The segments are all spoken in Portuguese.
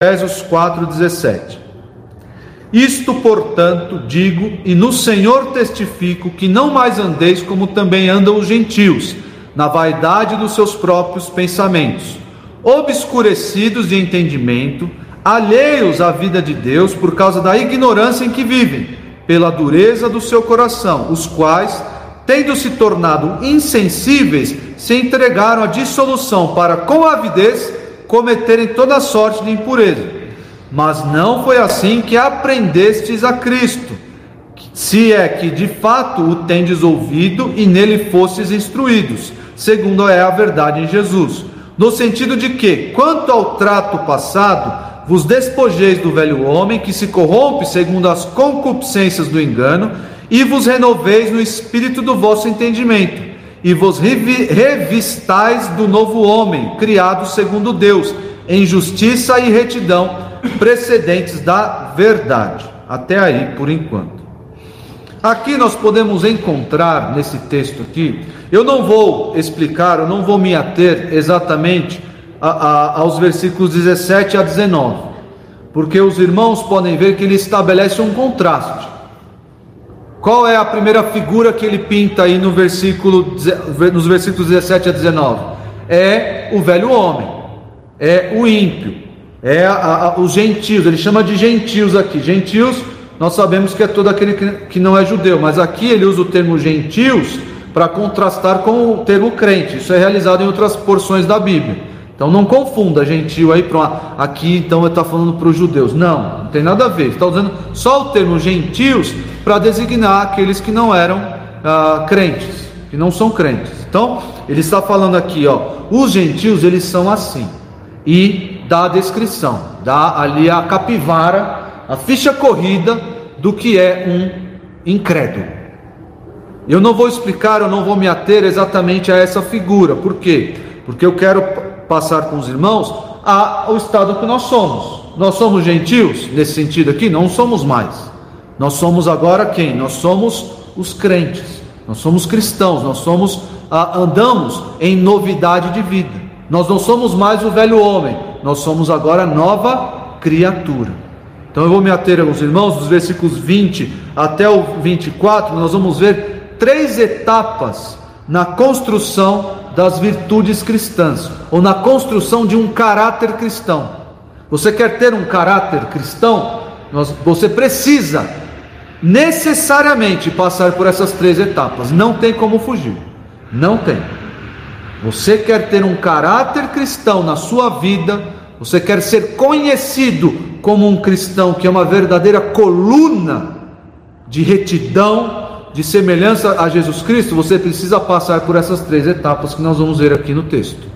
Efésios 4:17. Isto, portanto, digo e no Senhor testifico que não mais andeis como também andam os gentios, na vaidade dos seus próprios pensamentos, obscurecidos de entendimento, alheios à vida de Deus por causa da ignorância em que vivem, pela dureza do seu coração, os quais, tendo se tornado insensíveis, se entregaram à dissolução para com avidez cometerem toda sorte de impureza. Mas não foi assim que aprendestes a Cristo, se é que de fato o tendes ouvido e nele fostes instruídos, segundo é a verdade em Jesus. No sentido de que, quanto ao trato passado, vos despojeis do velho homem que se corrompe segundo as concupiscências do engano, e vos renoveis no espírito do vosso entendimento e vos revistais do novo homem, criado segundo Deus, em justiça e retidão, precedentes da verdade. Até aí, por enquanto. Aqui nós podemos encontrar nesse texto aqui, eu não vou explicar, eu não vou me ater exatamente a, a, aos versículos 17 a 19, porque os irmãos podem ver que ele estabelece um contraste. Qual é a primeira figura que ele pinta aí no versículo, nos versículos 17 a 19? É o velho homem, é o ímpio, é a, a, os gentios, ele chama de gentios aqui. Gentios, nós sabemos que é todo aquele que, que não é judeu, mas aqui ele usa o termo gentios para contrastar com o termo crente. Isso é realizado em outras porções da Bíblia. Então não confunda gentil aí para aqui, então ele está falando para os judeus. Não, não tem nada a ver. Está usando só o termo gentios para designar aqueles que não eram ah, crentes, que não são crentes. Então ele está falando aqui, ó, os gentios eles são assim e dá a descrição, dá ali a capivara, a ficha corrida do que é um incrédulo. Eu não vou explicar, eu não vou me ater exatamente a essa figura. Por quê? Porque eu quero passar com os irmãos ao estado que nós somos. Nós somos gentios nesse sentido aqui? Não somos mais. Nós somos agora quem? Nós somos os crentes. Nós somos cristãos. Nós somos andamos em novidade de vida. Nós não somos mais o velho homem. Nós somos agora nova criatura. Então eu vou me ater aos irmãos dos versículos 20 até o 24. Nós vamos ver três etapas na construção das virtudes cristãs, ou na construção de um caráter cristão. Você quer ter um caráter cristão? Você precisa necessariamente passar por essas três etapas. Não tem como fugir. Não tem. Você quer ter um caráter cristão na sua vida, você quer ser conhecido como um cristão que é uma verdadeira coluna de retidão, de semelhança a Jesus Cristo, você precisa passar por essas três etapas que nós vamos ver aqui no texto.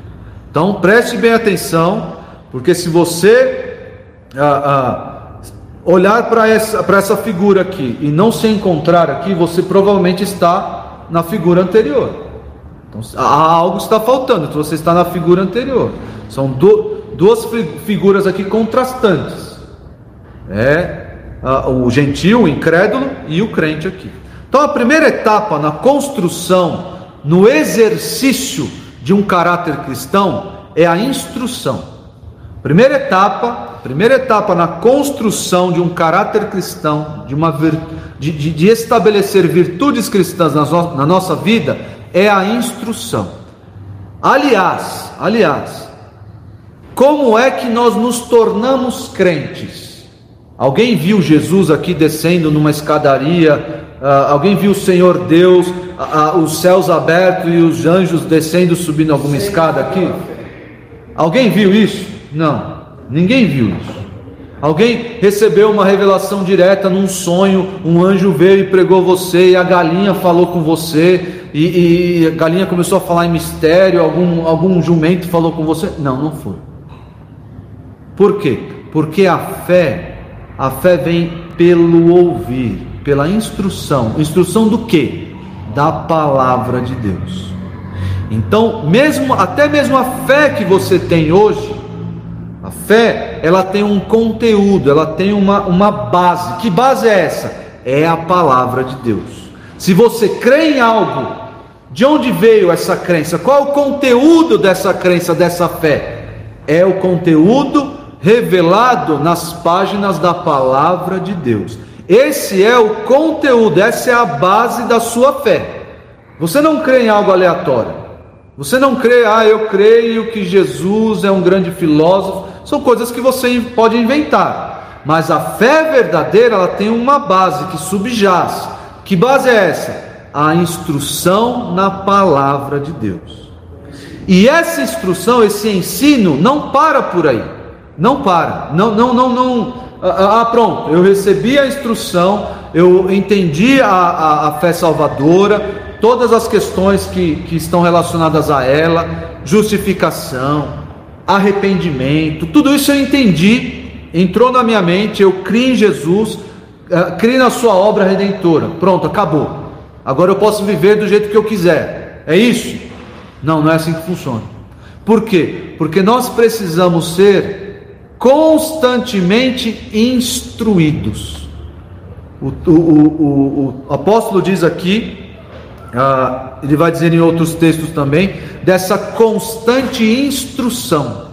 Então preste bem atenção, porque se você ah, ah, olhar para essa, essa figura aqui e não se encontrar aqui, você provavelmente está na figura anterior. Então, algo está faltando, então você está na figura anterior. São do, duas figuras aqui contrastantes. É ah, o gentil, o incrédulo e o crente aqui. Então, a primeira etapa na construção, no exercício de um caráter cristão é a instrução. Primeira etapa, primeira etapa na construção de um caráter cristão, de, uma de, de, de estabelecer virtudes cristãs na, na nossa vida, é a instrução. Aliás, aliás, como é que nós nos tornamos crentes? Alguém viu Jesus aqui descendo numa escadaria Uh, alguém viu o Senhor Deus, uh, uh, os céus abertos e os anjos descendo, subindo alguma escada aqui? Alguém viu isso? Não, ninguém viu isso. Alguém recebeu uma revelação direta num sonho, um anjo veio e pregou você, e a galinha falou com você, e, e a galinha começou a falar em mistério, algum, algum jumento falou com você? Não, não foi. Por quê? Porque a fé, a fé vem pelo ouvir pela instrução. Instrução do que? Da palavra de Deus. Então, mesmo até mesmo a fé que você tem hoje, a fé, ela tem um conteúdo, ela tem uma, uma base. Que base é essa? É a palavra de Deus. Se você crê em algo, de onde veio essa crença? Qual é o conteúdo dessa crença, dessa fé? É o conteúdo revelado nas páginas da palavra de Deus. Esse é o conteúdo, essa é a base da sua fé. Você não crê em algo aleatório. Você não crê, ah, eu creio que Jesus é um grande filósofo. São coisas que você pode inventar. Mas a fé verdadeira, ela tem uma base que subjaz. Que base é essa? A instrução na palavra de Deus. E essa instrução, esse ensino, não para por aí. Não para. Não, não, não, não. Ah, ah, ah pronto. Eu recebi a instrução, eu entendi a, a, a fé salvadora, todas as questões que, que estão relacionadas a ela, justificação, arrependimento, tudo isso eu entendi, entrou na minha mente, eu criei em Jesus, uh, criei na sua obra redentora, pronto, acabou. Agora eu posso viver do jeito que eu quiser. É isso? Não, não é assim que funciona. Por quê? Porque nós precisamos ser constantemente instruídos. O, o, o, o apóstolo diz aqui ah, ele vai dizer em outros textos também, dessa constante instrução.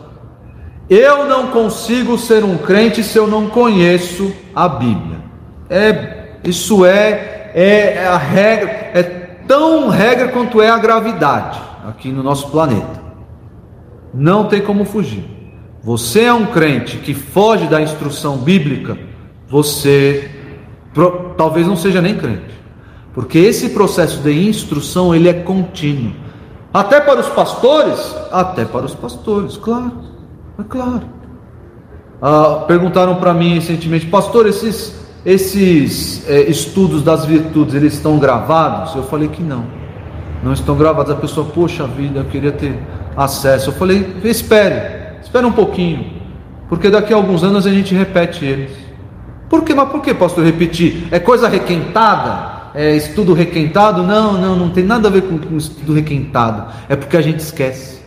Eu não consigo ser um crente se eu não conheço a Bíblia. É, isso é, é, é a regra, é tão regra quanto é a gravidade aqui no nosso planeta. Não tem como fugir. Você é um crente que foge da instrução bíblica, você talvez não seja nem crente. Porque esse processo de instrução ele é contínuo. Até para os pastores? Até para os pastores, claro. É claro. Ah, perguntaram para mim recentemente, pastor, esses, esses é, estudos das virtudes, eles estão gravados? Eu falei que não. Não estão gravados. A pessoa, poxa vida, eu queria ter acesso. Eu falei, espere, espere um pouquinho. Porque daqui a alguns anos a gente repete eles. Por quê? Mas por que, pastor, repetir? É coisa requentada? é, estudo requentado. Não, não, não tem nada a ver com, com estudo requentado. É porque a gente esquece.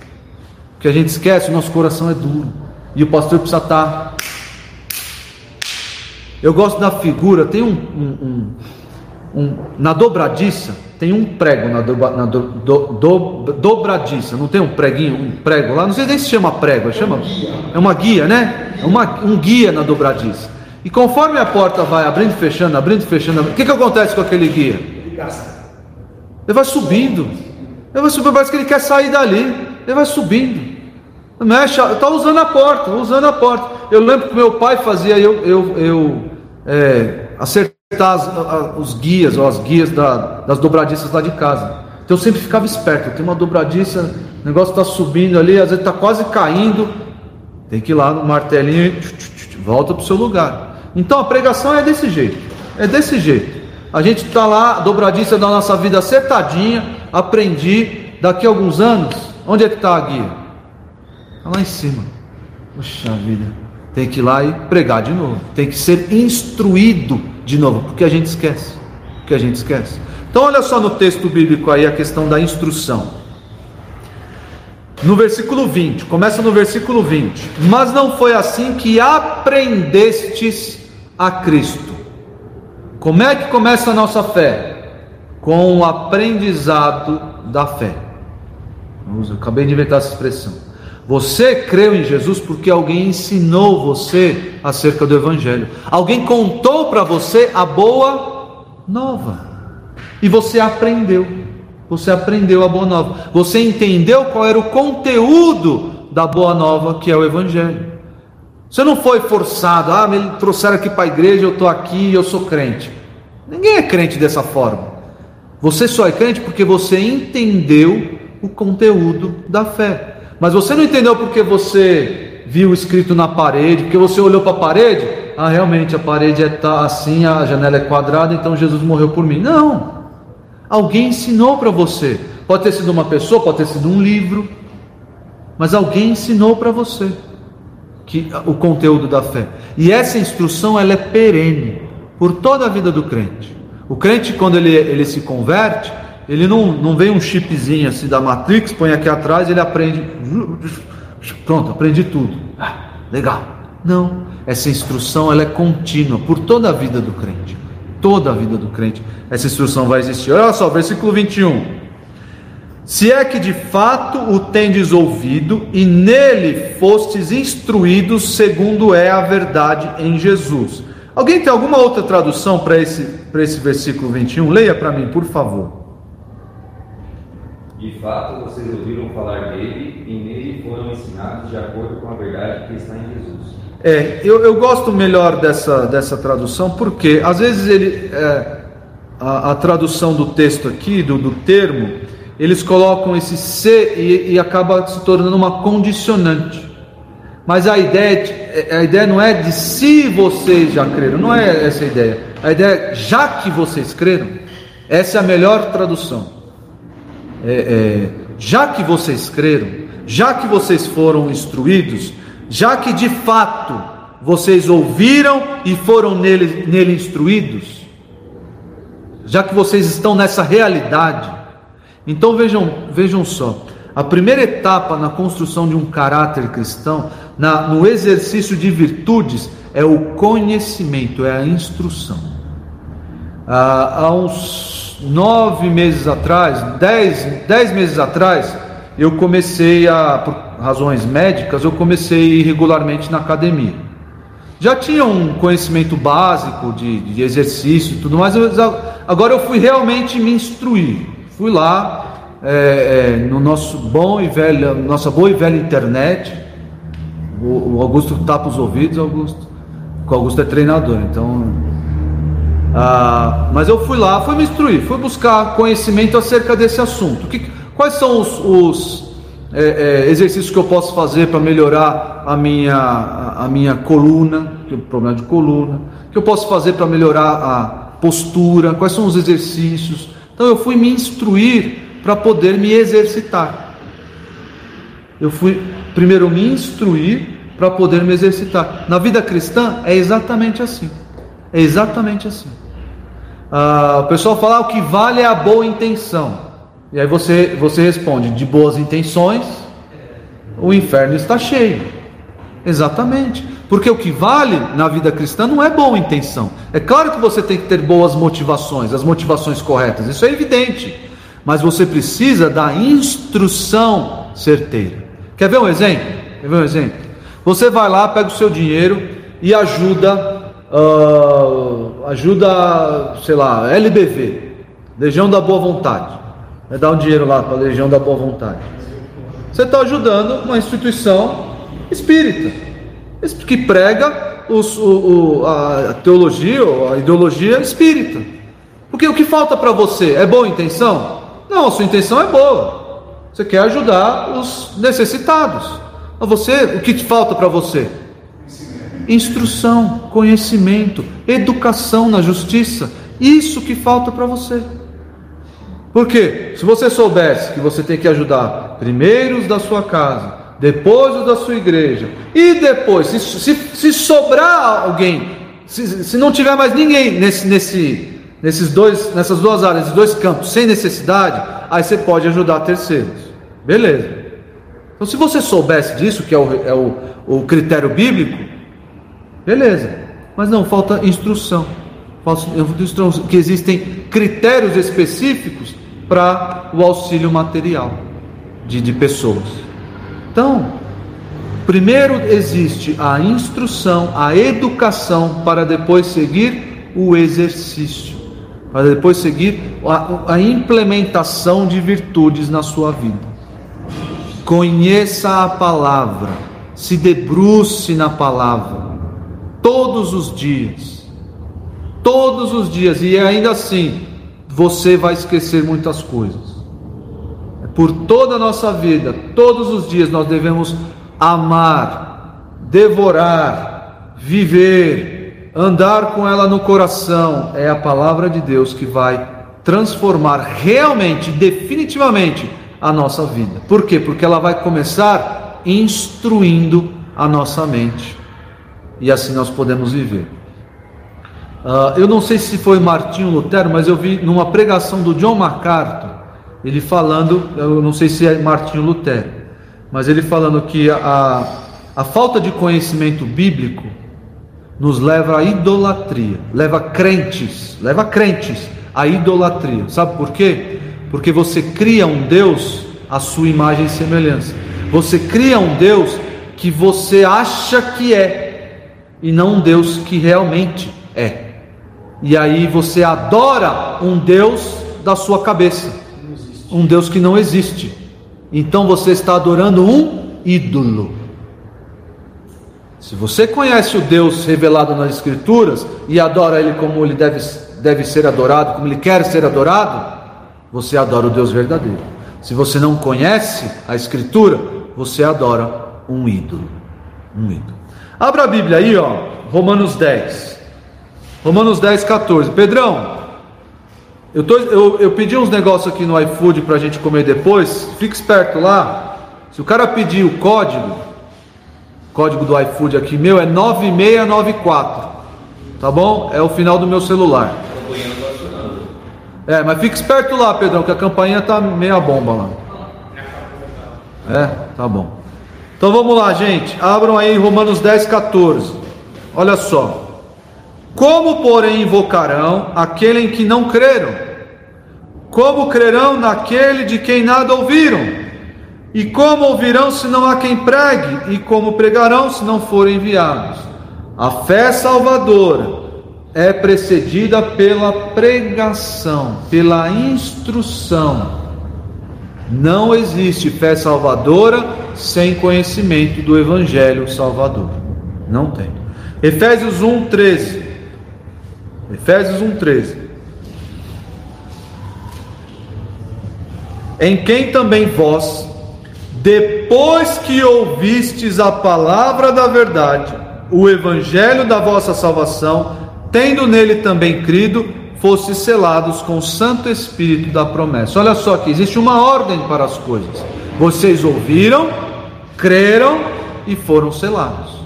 Porque a gente esquece, o nosso coração é duro. E o pastor precisa estar. Eu gosto da figura, tem um, um, um, um na dobradiça, tem um prego na, dobra, na do, do, do, dobradiça, não tem um preguinho, um prego lá, não sei nem se chama prego, chama, é uma guia, né? É uma, um guia na dobradiça. E conforme a porta vai abrindo e fechando, abrindo e fechando, o que, que acontece com aquele guia? Ele vai subindo. Ele vai subindo, parece que ele quer sair dali. Ele vai subindo. Mexe, está usando a porta, usando a porta. Eu lembro que meu pai fazia eu, eu, eu é, acertar as, os guias, ou as guias da, das dobradiças lá de casa. Então eu sempre ficava esperto. Tem uma dobradiça, o negócio está subindo ali, às vezes está quase caindo. Tem que ir lá no martelinho e volta para o seu lugar. Então a pregação é desse jeito, é desse jeito. A gente está lá, dobradiça da nossa vida acertadinha, aprendi, daqui a alguns anos, onde é que está a guia? Está lá em cima. Puxa vida, tem que ir lá e pregar de novo, tem que ser instruído de novo, porque a gente esquece, porque a gente esquece. Então olha só no texto bíblico aí a questão da instrução. No versículo 20, começa no versículo 20. Mas não foi assim que aprendestes a Cristo. Como é que começa a nossa fé? Com o aprendizado da fé. Eu acabei de inventar essa expressão. Você creu em Jesus porque alguém ensinou você acerca do Evangelho. Alguém contou para você a boa nova. E você aprendeu. Você aprendeu a boa nova. Você entendeu qual era o conteúdo da boa nova que é o Evangelho. Você não foi forçado, ah, me trouxeram aqui para a igreja, eu estou aqui eu sou crente. Ninguém é crente dessa forma. Você só é crente porque você entendeu o conteúdo da fé. Mas você não entendeu porque você viu escrito na parede, porque você olhou para a parede, ah, realmente a parede é assim, a janela é quadrada, então Jesus morreu por mim. Não. Alguém ensinou para você. Pode ter sido uma pessoa, pode ter sido um livro, mas alguém ensinou para você que o conteúdo da fé. E essa instrução ela é perene por toda a vida do crente. O crente quando ele, ele se converte, ele não, não vem um chipzinho assim da Matrix, põe aqui atrás, ele aprende, pronto, aprendi tudo. Ah, legal. Não, essa instrução ela é contínua por toda a vida do crente. Toda a vida do crente, essa instrução vai existir. Olha só, versículo 21. Se é que de fato o tendes ouvido e nele fostes instruídos, segundo é a verdade em Jesus. Alguém tem alguma outra tradução para esse, esse versículo 21? Leia para mim, por favor. De fato, vocês ouviram falar dele e nele foram ensinados de acordo com a verdade que está em Jesus. É, eu, eu gosto melhor dessa, dessa tradução porque às vezes ele, é, a, a, tradução do texto aqui, do, do termo, eles colocam esse se e, e acaba se tornando uma condicionante. Mas a ideia, a ideia não é de se vocês já creram, não é essa a ideia. A ideia é já que vocês creram, essa é a melhor tradução. É, é, já que vocês creram, já que vocês foram instruídos, já que de fato vocês ouviram e foram nele, nele instruídos, já que vocês estão nessa realidade, então vejam, vejam só, a primeira etapa na construção de um caráter cristão, na, no exercício de virtudes, é o conhecimento, é a instrução. Ah, há uns nove meses atrás, dez, dez meses atrás, eu comecei a, por razões médicas, eu comecei regularmente na academia. Já tinha um conhecimento básico de, de exercício e tudo mais, agora eu fui realmente me instruir. Fui lá, é, é, no nosso bom e velho, nossa boa e velha internet. O, o Augusto tapa os ouvidos, Augusto. O Augusto é treinador, então. Ah, mas eu fui lá, fui me instruir, fui buscar conhecimento acerca desse assunto. Que, quais são os, os é, é, exercícios que eu posso fazer para melhorar a minha, a, a minha coluna, é problema de coluna, que eu posso fazer para melhorar a postura, quais são os exercícios. Então eu fui me instruir para poder me exercitar. Eu fui primeiro me instruir para poder me exercitar. Na vida cristã é exatamente assim. É exatamente assim. Ah, o pessoal fala ah, o que vale é a boa intenção. E aí você, você responde: de boas intenções, o inferno está cheio. Exatamente. Porque o que vale na vida cristã não é boa intenção. É claro que você tem que ter boas motivações, as motivações corretas, isso é evidente mas você precisa da instrução certeira. Quer ver um exemplo? Quer ver um exemplo? Você vai lá, pega o seu dinheiro e ajuda, uh, ajuda, sei lá, LBV, Legião da Boa Vontade. Vai dar um dinheiro lá para a Legião da Boa Vontade. Você está ajudando uma instituição espírita que prega os, o, o, a teologia, a ideologia espírita. Porque o que falta para você é boa intenção? Não, a sua intenção é boa. Você quer ajudar os necessitados. A você, o que falta para você? Instrução, conhecimento, educação na justiça. Isso que falta para você. Porque se você soubesse que você tem que ajudar primeiro os da sua casa, depois os da sua igreja, e depois, se, se, se sobrar alguém, se, se não tiver mais ninguém nesse, nesse, nesses dois, nessas duas áreas, nesses dois campos, sem necessidade, aí você pode ajudar terceiros. Beleza. Então, se você soubesse disso, que é o, é o, o critério bíblico, beleza. Mas não, falta instrução. Falta que existem critérios específicos para o auxílio material de, de pessoas. Então, primeiro existe a instrução, a educação, para depois seguir o exercício para depois seguir a, a implementação de virtudes na sua vida. Conheça a palavra, se debruce na palavra, todos os dias, todos os dias, e ainda assim, você vai esquecer muitas coisas. Por toda a nossa vida, todos os dias, nós devemos amar, devorar, viver, andar com ela no coração, é a palavra de Deus que vai transformar realmente, definitivamente a nossa vida. Por quê? Porque ela vai começar instruindo a nossa mente. E assim nós podemos viver. Uh, eu não sei se foi Martinho Lutero, mas eu vi numa pregação do John MacArthur, ele falando, eu não sei se é Martinho Lutero, mas ele falando que a, a falta de conhecimento bíblico nos leva à idolatria, leva crentes, leva crentes à idolatria. Sabe por quê? Porque você cria um Deus à sua imagem e semelhança. Você cria um Deus que você acha que é e não um Deus que realmente é. E aí você adora um Deus da sua cabeça, um Deus que não existe. Então você está adorando um ídolo. Se você conhece o Deus revelado nas Escrituras e adora Ele como Ele deve, deve ser adorado, como Ele quer ser adorado, você adora o Deus verdadeiro. Se você não conhece a Escritura, você adora um ídolo. Abra a Bíblia aí, ó, Romanos 10. Romanos 10, 14. Pedrão, eu, tô, eu, eu pedi uns negócios aqui no iFood para a gente comer depois. Fique esperto lá. Se o cara pedir o código, código do iFood aqui meu é 9694. Tá bom? É o final do meu celular. É, mas fique esperto lá, Pedrão, que a campainha tá meia bomba lá. É, tá bom. Então vamos lá, gente. Abram aí Romanos 10, 14. Olha só. Como, porém, invocarão aquele em que não creram? Como crerão naquele de quem nada ouviram? E como ouvirão se não há quem pregue? E como pregarão se não forem enviados? A fé salvadora é precedida pela pregação, pela instrução. Não existe fé salvadora sem conhecimento do Evangelho Salvador. Não tem. Efésios 1, 13. Efésios 1,13. Em quem também vós, depois que ouvistes a palavra da verdade, o evangelho da vossa salvação, tendo nele também crido, fostes selados com o Santo Espírito da promessa. Olha só que existe uma ordem para as coisas. Vocês ouviram, creram e foram selados.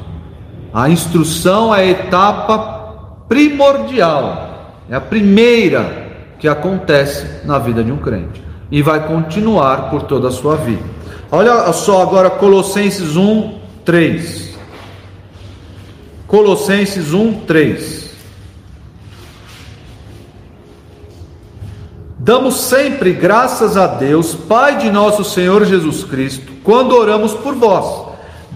A instrução é a etapa primordial, é a primeira que acontece na vida de um crente e vai continuar por toda a sua vida. Olha só agora Colossenses 1, 3. Colossenses 1, 3. Damos sempre graças a Deus, Pai de nosso Senhor Jesus Cristo, quando oramos por vós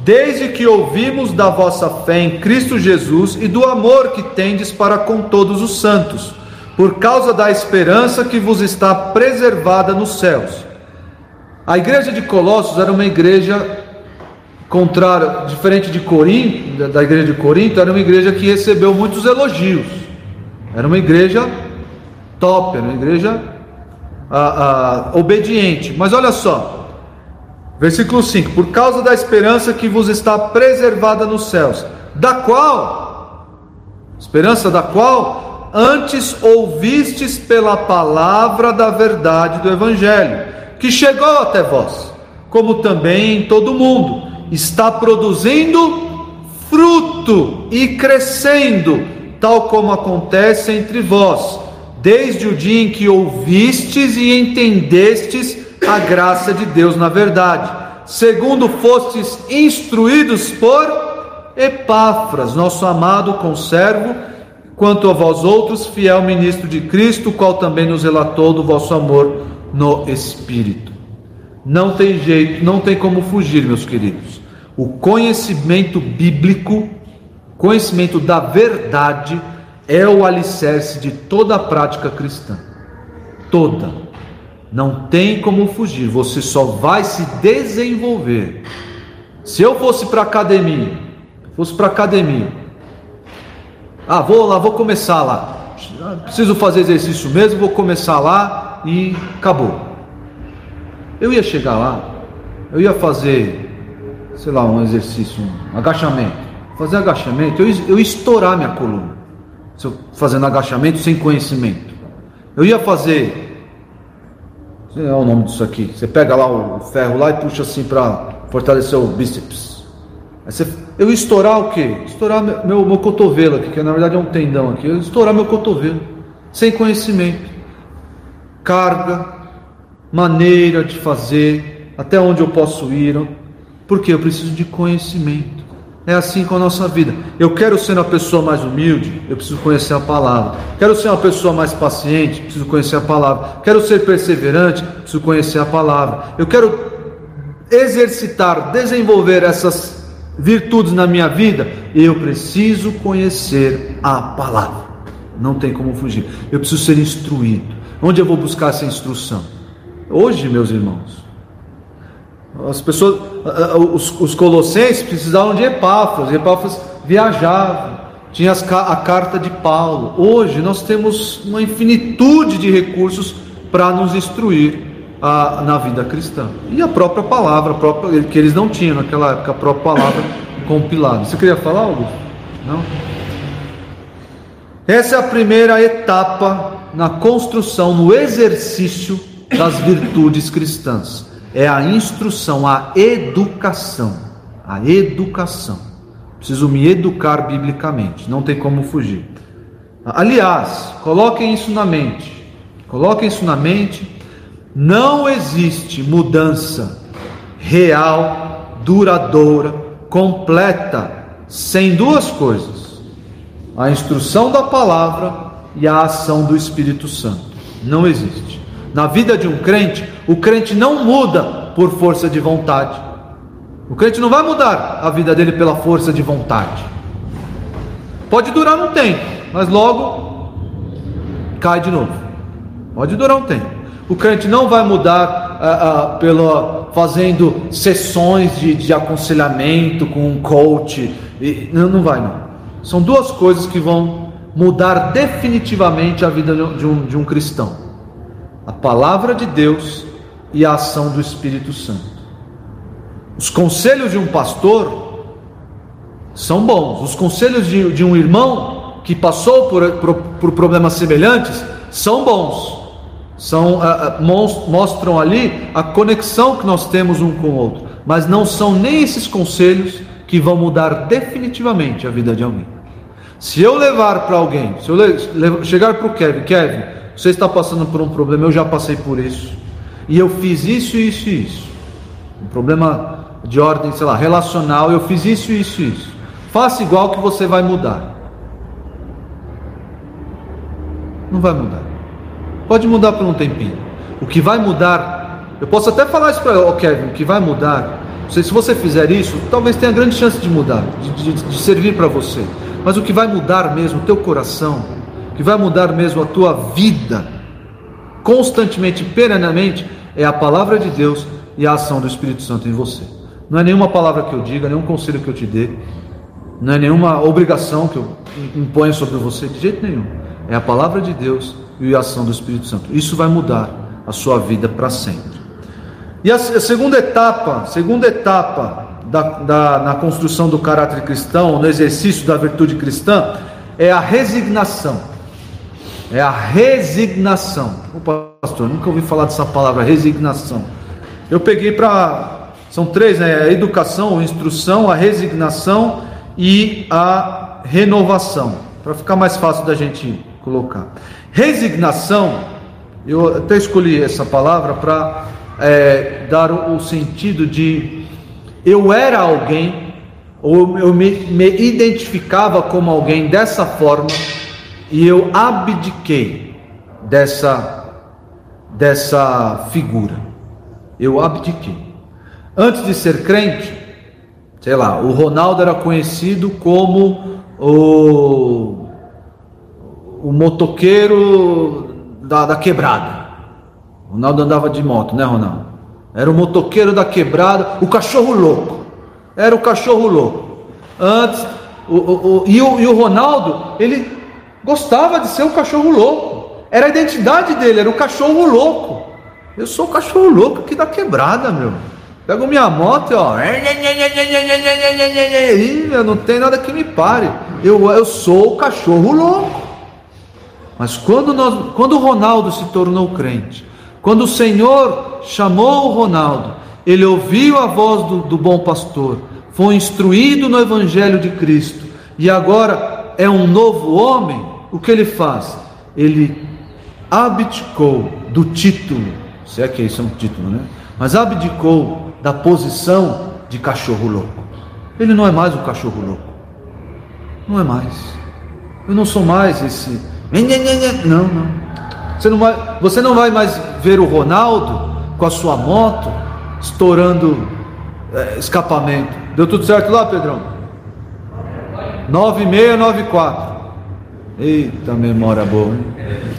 desde que ouvimos da vossa fé em Cristo Jesus e do amor que tendes para com todos os santos, por causa da esperança que vos está preservada nos céus. A igreja de Colossos era uma igreja contrária, diferente de Corinto, da igreja de Corinto, era uma igreja que recebeu muitos elogios. Era uma igreja top, era uma igreja ah, ah, obediente. Mas olha só, Versículo 5: Por causa da esperança que vos está preservada nos céus, da qual, esperança da qual, antes ouvistes pela palavra da verdade do Evangelho, que chegou até vós, como também em todo o mundo, está produzindo fruto e crescendo, tal como acontece entre vós, desde o dia em que ouvistes e entendestes a graça de Deus na verdade, segundo fostes instruídos por Epáfras, nosso amado conservo, quanto a vós outros, fiel ministro de Cristo, qual também nos relatou do vosso amor no Espírito. Não tem jeito, não tem como fugir, meus queridos. O conhecimento bíblico, conhecimento da verdade, é o alicerce de toda a prática cristã. Toda. Não tem como fugir, você só vai se desenvolver. Se eu fosse para academia, fosse para academia, ah, vou lá, vou começar lá. Preciso fazer exercício mesmo, vou começar lá e acabou. Eu ia chegar lá, eu ia fazer, sei lá, um exercício, um agachamento. Fazer agachamento, eu eu ia estourar minha coluna. Se eu fazendo agachamento sem conhecimento. Eu ia fazer sei é o nome disso aqui. Você pega lá o ferro lá e puxa assim para fortalecer o bíceps. Você, eu ia estourar o quê? Estourar meu, meu cotovelo aqui, que na verdade é um tendão aqui. Eu ia estourar meu cotovelo, sem conhecimento. Carga, maneira de fazer, até onde eu posso ir. Porque eu preciso de conhecimento. É assim com a nossa vida. Eu quero ser uma pessoa mais humilde, eu preciso conhecer a palavra. Quero ser uma pessoa mais paciente, preciso conhecer a palavra. Quero ser perseverante, preciso conhecer a palavra. Eu quero exercitar, desenvolver essas virtudes na minha vida, eu preciso conhecer a palavra. Não tem como fugir. Eu preciso ser instruído. Onde eu vou buscar essa instrução? Hoje, meus irmãos, as pessoas, os, os colossenses precisavam de Epáfras. Epáfras viajava, tinha a carta de Paulo. Hoje nós temos uma infinitude de recursos para nos instruir a, na vida cristã. E a própria palavra, a própria, que eles não tinham naquela época, a própria palavra compilada. Você queria falar algo? Não? Essa é a primeira etapa na construção, no exercício das virtudes cristãs. É a instrução, a educação. A educação. Preciso me educar biblicamente, não tem como fugir. Aliás, coloquem isso na mente. Coloquem isso na mente não existe mudança real, duradoura, completa, sem duas coisas: a instrução da palavra e a ação do Espírito Santo. Não existe. Na vida de um crente, o crente não muda por força de vontade. O crente não vai mudar a vida dele pela força de vontade. Pode durar um tempo, mas logo cai de novo. Pode durar um tempo. O crente não vai mudar ah, ah, fazendo sessões de, de aconselhamento com um coach. E, não, não vai, não. São duas coisas que vão mudar definitivamente a vida de um, de um cristão: a palavra de Deus e a ação do Espírito Santo. Os conselhos de um pastor são bons, os conselhos de, de um irmão que passou por, por, por problemas semelhantes são bons são, uh, mostram ali a conexão que nós temos um com o outro, mas não são nem esses conselhos que vão mudar definitivamente a vida de alguém. Se eu levar para alguém, se eu chegar para o Kevin, Kevin, você está passando por um problema, eu já passei por isso, e eu fiz isso, isso e isso, um problema de ordem, sei lá, relacional, eu fiz isso, isso e isso. Faça igual que você vai mudar. Não vai mudar. Pode mudar por um tempinho. O que vai mudar, eu posso até falar isso para o Kevin, o que vai mudar, se você fizer isso, talvez tenha grande chance de mudar, de, de, de servir para você. Mas o que vai mudar mesmo o teu coração, o que vai mudar mesmo a tua vida, constantemente, perenamente, é a palavra de Deus e a ação do Espírito Santo em você. Não é nenhuma palavra que eu diga, nenhum conselho que eu te dê, não é nenhuma obrigação que eu imponha sobre você, de jeito nenhum. É a palavra de Deus e a ação do Espírito Santo. Isso vai mudar a sua vida para sempre. E a segunda etapa, segunda etapa da, da, na construção do caráter cristão, no exercício da virtude cristã, é a resignação. É a resignação. Opa, pastor, nunca ouvi falar dessa palavra, resignação. Eu peguei para. São três, né? A educação, a instrução, a resignação e a renovação. Para ficar mais fácil da gente colocar. Resignação, eu até escolhi essa palavra para é, dar o, o, sentido de eu era alguém, ou eu me, me identificava como alguém dessa forma, e eu abdiquei dessa, dessa figura. Eu abdiquei. Antes de ser crente, sei lá, o Ronaldo era conhecido como o o motoqueiro da, da quebrada. Ronaldo andava de moto, né, Ronaldo? Era o motoqueiro da quebrada, o cachorro louco. Era o cachorro louco. Antes, o, o, o, e, o, e o Ronaldo, ele gostava de ser o cachorro louco. Era a identidade dele, era o cachorro louco. Eu sou o cachorro louco aqui da quebrada, meu. Pego minha moto e ó. Eu não tem nada que me pare. Eu, eu sou o cachorro louco. Mas quando, nós, quando o Ronaldo se tornou crente, quando o Senhor chamou o Ronaldo, ele ouviu a voz do, do bom pastor, foi instruído no Evangelho de Cristo e agora é um novo homem, o que ele faz? Ele abdicou do título, se é que isso é um título, né? Mas abdicou da posição de cachorro louco. Ele não é mais o cachorro louco. Não é mais. Eu não sou mais esse. Não, não. Você não vai, você não vai mais ver o Ronaldo com a sua moto estourando é, escapamento. Deu tudo certo lá, Pedrão? 9694. Eita, memória boa.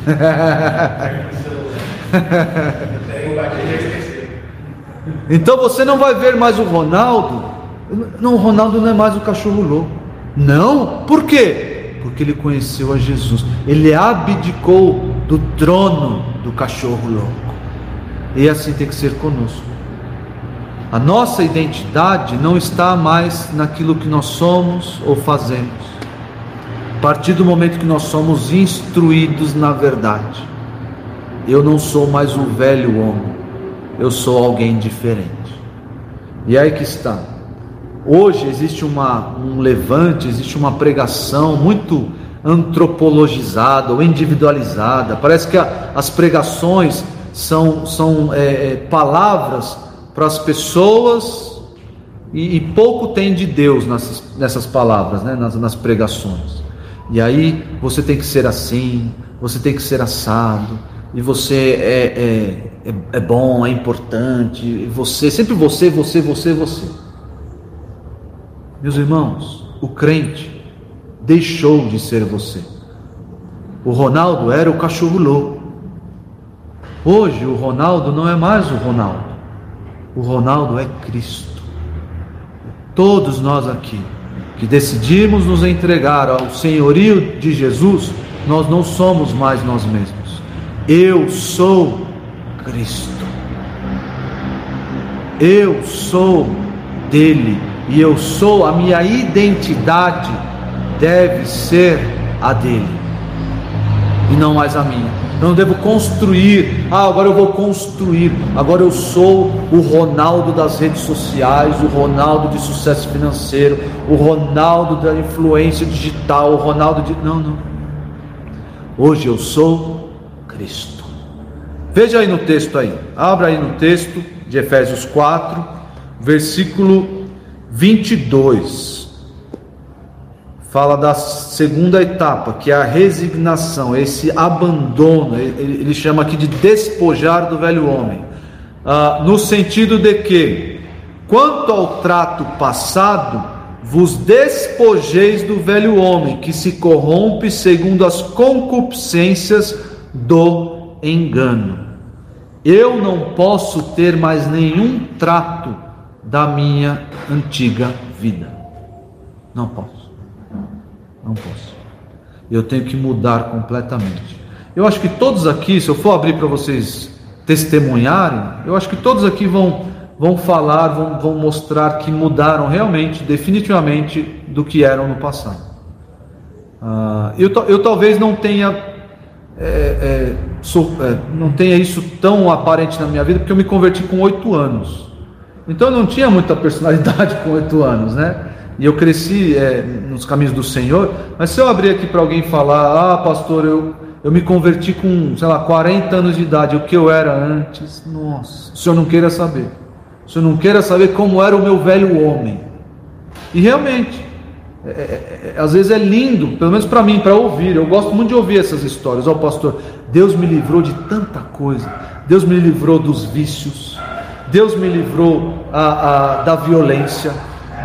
então você não vai ver mais o Ronaldo. Não, o Ronaldo não é mais o cachorro louco. Não, por quê? Porque ele conheceu a Jesus. Ele abdicou do trono do cachorro louco. E assim tem que ser conosco. A nossa identidade não está mais naquilo que nós somos ou fazemos. A partir do momento que nós somos instruídos na verdade, eu não sou mais um velho homem, eu sou alguém diferente. E aí que está. Hoje existe uma, um levante, existe uma pregação muito antropologizada ou individualizada. Parece que a, as pregações são, são é, é palavras para as pessoas e, e, pouco tem de Deus nessas, nessas palavras, né? nas, nas pregações. E aí você tem que ser assim, você tem que ser assado, e você é, é, é, é bom, é importante, você, sempre você, você, você, você. Meus irmãos, o crente deixou de ser você. O Ronaldo era o cachorro louco. Hoje o Ronaldo não é mais o Ronaldo. O Ronaldo é Cristo. Todos nós aqui que decidimos nos entregar ao senhorio de Jesus, nós não somos mais nós mesmos. Eu sou Cristo. Eu sou dele e eu sou, a minha identidade deve ser a dele e não mais a minha. Eu não devo construir. Ah, agora eu vou construir. Agora eu sou o Ronaldo das redes sociais, o Ronaldo de sucesso financeiro, o Ronaldo da influência digital, o Ronaldo de. Não, não. Hoje eu sou Cristo. Veja aí no texto aí. Abra aí no texto de Efésios 4, versículo 22 fala da segunda etapa, que é a resignação, esse abandono, ele, chama aqui de despojar do velho homem, ah, no sentido de que, quanto ao trato passado, vos despojeis do velho homem, que se corrompe segundo as concupiscências do engano. Eu não posso ter mais nenhum trato da minha antiga vida. Não posso. Não posso. Eu tenho que mudar completamente. Eu acho que todos aqui, se eu for abrir para vocês testemunharem, eu acho que todos aqui vão, vão falar, vão, vão mostrar que mudaram realmente, definitivamente, do que eram no passado. Ah, eu, eu talvez não tenha, é, é, sou, é, não tenha isso tão aparente na minha vida, porque eu me converti com oito anos. Então eu não tinha muita personalidade com oito anos, né? E eu cresci é, nos caminhos do Senhor, mas se eu abrir aqui para alguém falar, ah, pastor, eu, eu me converti com, sei lá, 40 anos de idade, o que eu era antes, nossa, o senhor não queira saber, o senhor não queira saber como era o meu velho homem, e realmente, é, é, é às vezes é lindo, pelo menos para mim, para ouvir, eu gosto muito de ouvir essas histórias, ó oh, pastor, Deus me livrou de tanta coisa, Deus me livrou dos vícios, Deus me livrou a, a, da violência,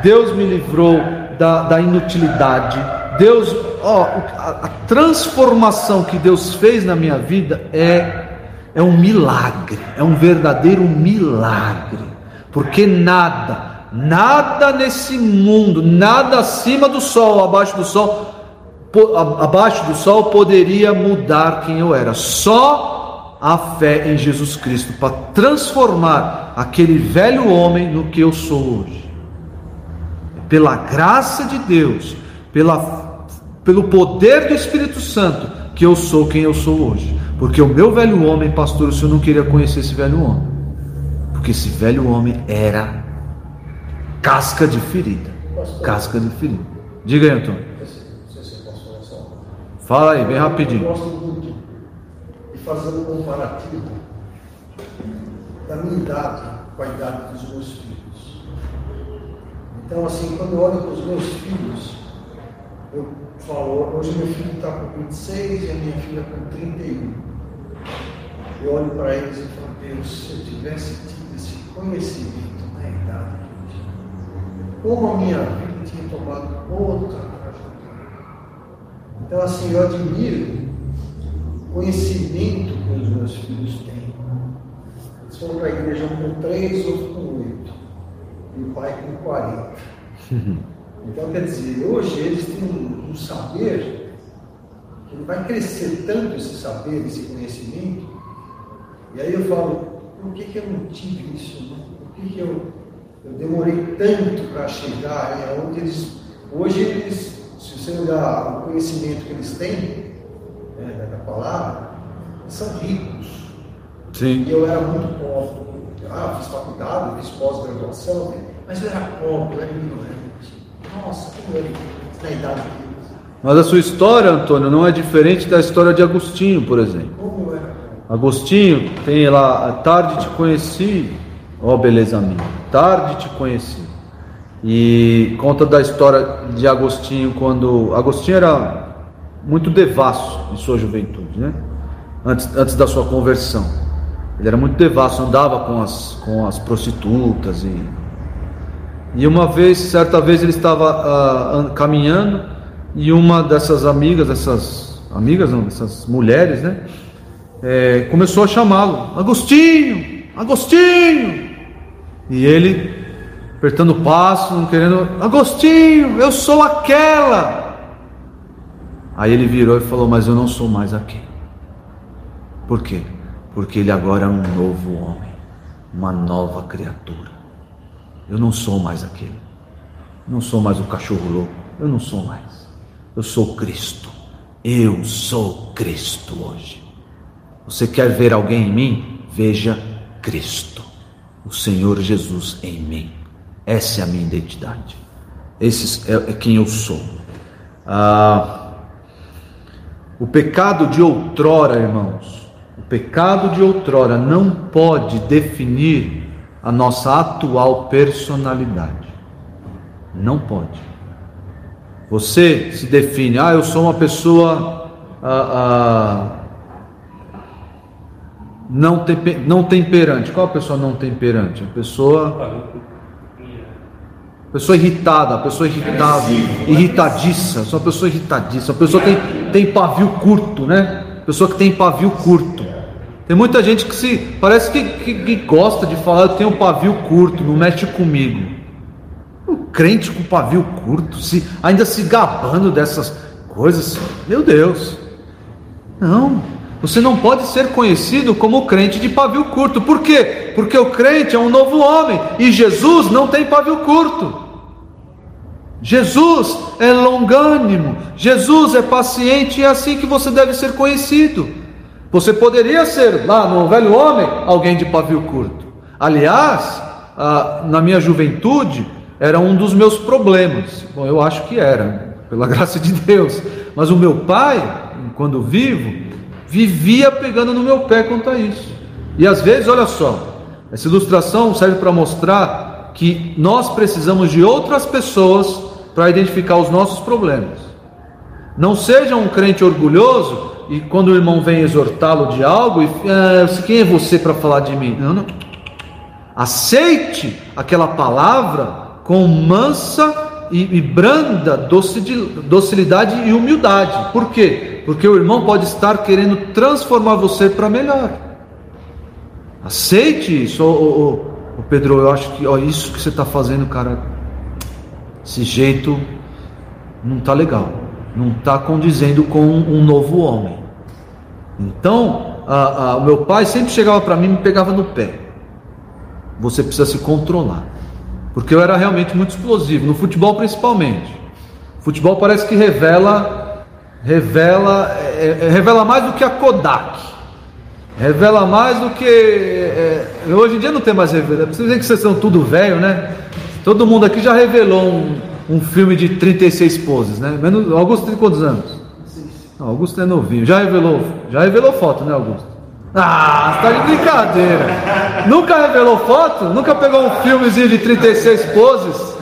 Deus me livrou da, da inutilidade. Deus, ó, a, a transformação que Deus fez na minha vida é é um milagre, é um verdadeiro milagre, porque nada, nada nesse mundo, nada acima do sol, abaixo do sol, abaixo do sol poderia mudar quem eu era. Só a fé em Jesus Cristo para transformar aquele velho homem no que eu sou hoje pela graça de Deus, pela, pelo poder do Espírito Santo, que eu sou quem eu sou hoje. Porque o meu velho homem, pastor, o senhor não queria conhecer esse velho homem. Porque esse velho homem era casca de ferida. Casca de ferida. Diga aí, Antônio. Fala aí, bem rapidinho. Eu gosto muito de fazer um comparativo da minha idade com a idade dos meus filhos. Então, assim, quando eu olho para os meus filhos, eu falo, hoje meu filho está com 26 e a minha filha com 31. Eu olho para eles e falo, Deus, se eu tivesse tido esse conhecimento na idade como a minha vida tinha tomado outra. Então, assim, eu admiro o conhecimento que os meus filhos têm. Eles foram para a igreja com três, outro com oito. E o pai com 40. Então, quer dizer, hoje eles têm um, um saber que ele vai crescer tanto esse saber, esse conhecimento. E aí eu falo, por que, que eu não tive isso? Né? Por que, que eu, eu demorei tanto para chegar é onde eles. Hoje eles, se você olhar o conhecimento que eles têm né, da palavra, são ricos. Sim. E eu era muito pobre. Ah, fiz faculdade, fiz pós-graduação, mas eu era pobre, eu era ignorante. Nossa, como eu era na idade deles. Mas a sua história, Antônio, não é diferente da história de Agostinho, por exemplo. Como era. Agostinho tem lá, tarde te conheci, ó beleza minha, tarde te conheci. E conta da história de Agostinho quando Agostinho era muito devasso em sua juventude, né? Antes, antes da sua conversão. Ele era muito devasso, andava com as, com as prostitutas e e uma vez, certa vez ele estava ah, an- caminhando e uma dessas amigas, dessas amigas não, dessas mulheres, né? é, começou a chamá-lo, Agostinho, Agostinho. E ele apertando o passo, não querendo, Agostinho, eu sou aquela. Aí ele virou e falou, mas eu não sou mais aquele. Por quê? Porque ele agora é um novo homem, uma nova criatura. Eu não sou mais aquele. Não sou mais o cachorro louco. Eu não sou mais. Eu sou Cristo. Eu sou Cristo hoje. Você quer ver alguém em mim? Veja Cristo, o Senhor Jesus em mim. Essa é a minha identidade. Esse é, é quem eu sou. Ah, o pecado de outrora, irmãos, pecado de outrora não pode definir a nossa atual personalidade. Não pode. Você se define, ah, eu sou uma pessoa ah, ah, não, tempe, não temperante. Qual a pessoa não temperante? A pessoa. Pessoa irritada, a pessoa irritável, irritadiça, sou uma pessoa irritadiça, a pessoa tem, tem pavio curto, né? Pessoa que tem pavio curto. Tem muita gente que se parece que, que, que gosta de falar, eu tenho um pavio curto, não mexe comigo. O crente com pavio curto, se, ainda se gabando dessas coisas, meu Deus. Não, você não pode ser conhecido como crente de pavio curto. Por quê? Porque o crente é um novo homem e Jesus não tem pavio curto. Jesus é longânimo, Jesus é paciente e é assim que você deve ser conhecido. Você poderia ser, lá no velho homem, alguém de pavio curto. Aliás, na minha juventude, era um dos meus problemas. Bom, eu acho que era, pela graça de Deus. Mas o meu pai, quando vivo, vivia pegando no meu pé quanto a isso. E às vezes, olha só, essa ilustração serve para mostrar que nós precisamos de outras pessoas para identificar os nossos problemas. Não seja um crente orgulhoso e quando o irmão vem exortá-lo de algo, e, ah, quem é você para falar de mim? Não, não. Aceite aquela palavra com mansa e, e branda docilidade e humildade. Por quê? Porque o irmão pode estar querendo transformar você para melhor. Aceite isso, ô, ô, ô, Pedro. Eu acho que ó, isso que você está fazendo, cara, esse jeito não está legal, não está condizendo com um novo homem. Então, a, a, o meu pai sempre chegava para mim e me pegava no pé. Você precisa se controlar. Porque eu era realmente muito explosivo, no futebol principalmente. Futebol parece que revela, revela, é, é, revela mais do que a Kodak. Revela mais do que. É, hoje em dia não tem mais revela. Vocês veem que vocês são tudo velho, né? Todo mundo aqui já revelou um, um filme de 36 poses, né? Menos, Augusto tem quantos anos? Não, Augusto é novinho. Já revelou, já revelou foto, né, Augusto? Ah, você tá de brincadeira. Nunca revelou foto? Nunca pegou um filmezinho de 36 poses?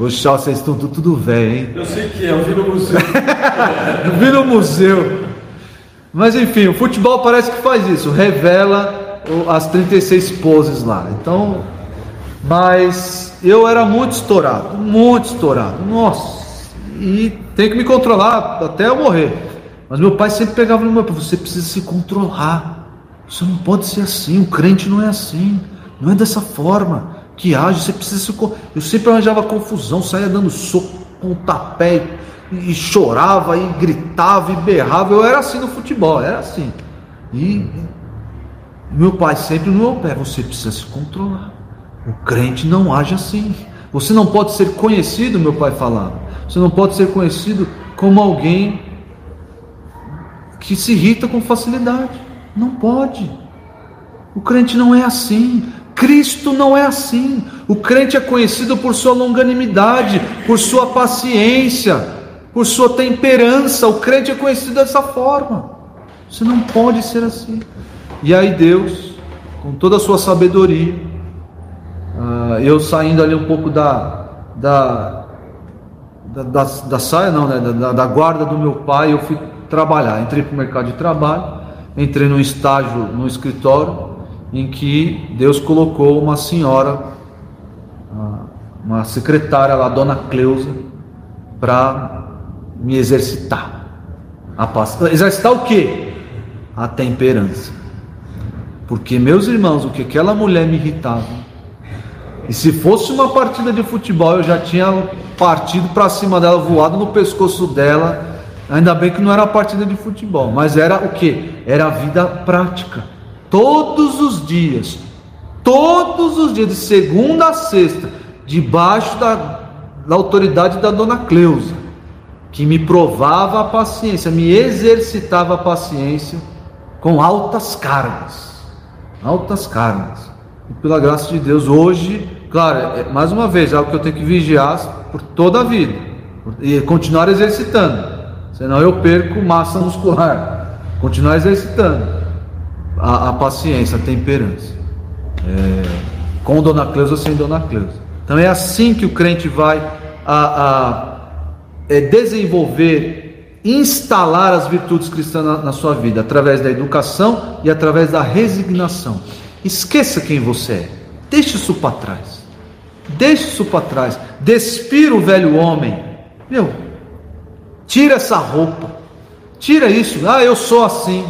Oxa, vocês estão tudo, tudo velho, hein? Eu sei que é, eu vi no museu. Vi no museu. Mas enfim, o futebol parece que faz isso, revela as 36 poses lá. Então, mas eu era muito estourado, muito estourado. Nossa, e tem que me controlar até eu morrer. Mas meu pai sempre pegava no meu pé, você precisa se controlar. Você não pode ser assim, o crente não é assim, não é dessa forma que age, você precisa se Eu sempre arranjava confusão, saía dando soco, pontapé, e, e chorava, e gritava, e berrava. Eu era assim no futebol, era assim. E meu pai sempre no meu pé, você precisa se controlar. O crente não age assim. Você não pode ser conhecido, meu pai falava. Você não pode ser conhecido como alguém que se irrita com facilidade. Não pode. O crente não é assim. Cristo não é assim. O crente é conhecido por sua longanimidade, por sua paciência, por sua temperança. O crente é conhecido dessa forma. Você não pode ser assim. E aí Deus, com toda a sua sabedoria, ah, eu saindo ali um pouco da, da, da, da, da saia, não, né, da, da guarda do meu pai, eu fui trabalhar. Entrei para o mercado de trabalho, entrei num estágio no escritório, em que Deus colocou uma senhora, ah, uma secretária lá, dona Cleusa, para me exercitar. A paz. Exercitar o quê? A temperança. Porque, meus irmãos, o que aquela mulher me irritava. E se fosse uma partida de futebol, eu já tinha partido para cima dela, voado no pescoço dela. Ainda bem que não era partida de futebol, mas era o que? Era a vida prática. Todos os dias, todos os dias, de segunda a sexta, debaixo da, da autoridade da dona Cleusa, que me provava a paciência, me exercitava a paciência com altas cargas. Altas cargas. E pela graça de Deus, hoje, claro, é- mais uma vez, é algo que eu tenho que vigiar por toda a vida e continuar exercitando, senão eu perco massa muscular. Continuar exercitando a, a paciência, a temperança. É, com Dona Cleusa ou sem Dona Cleusa. Então é assim que o crente vai a, a, é, desenvolver, instalar as virtudes cristãs na, na sua vida, através da educação e através da resignação. Esqueça quem você é, deixe isso para trás, deixe isso para trás, despira o velho homem, meu, tira essa roupa, tira isso, ah, eu sou assim.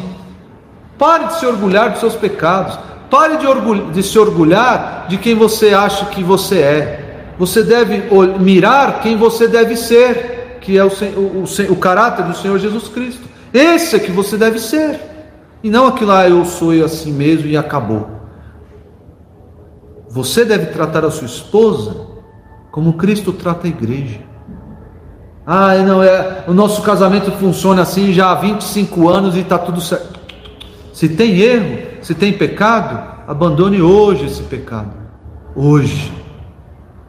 Pare de se orgulhar dos seus pecados. Pare de, orgulh- de se orgulhar de quem você acha que você é. Você deve mirar quem você deve ser, que é o, o- o o caráter do Senhor Jesus Cristo. Esse é que você deve ser. E não aquilo lá, eu sou eu assim mesmo e acabou. Você deve tratar a sua esposa como Cristo trata a igreja. Ah, não é, o nosso casamento funciona assim já há 25 anos e está tudo certo. Se tem erro, se tem pecado, abandone hoje esse pecado. Hoje.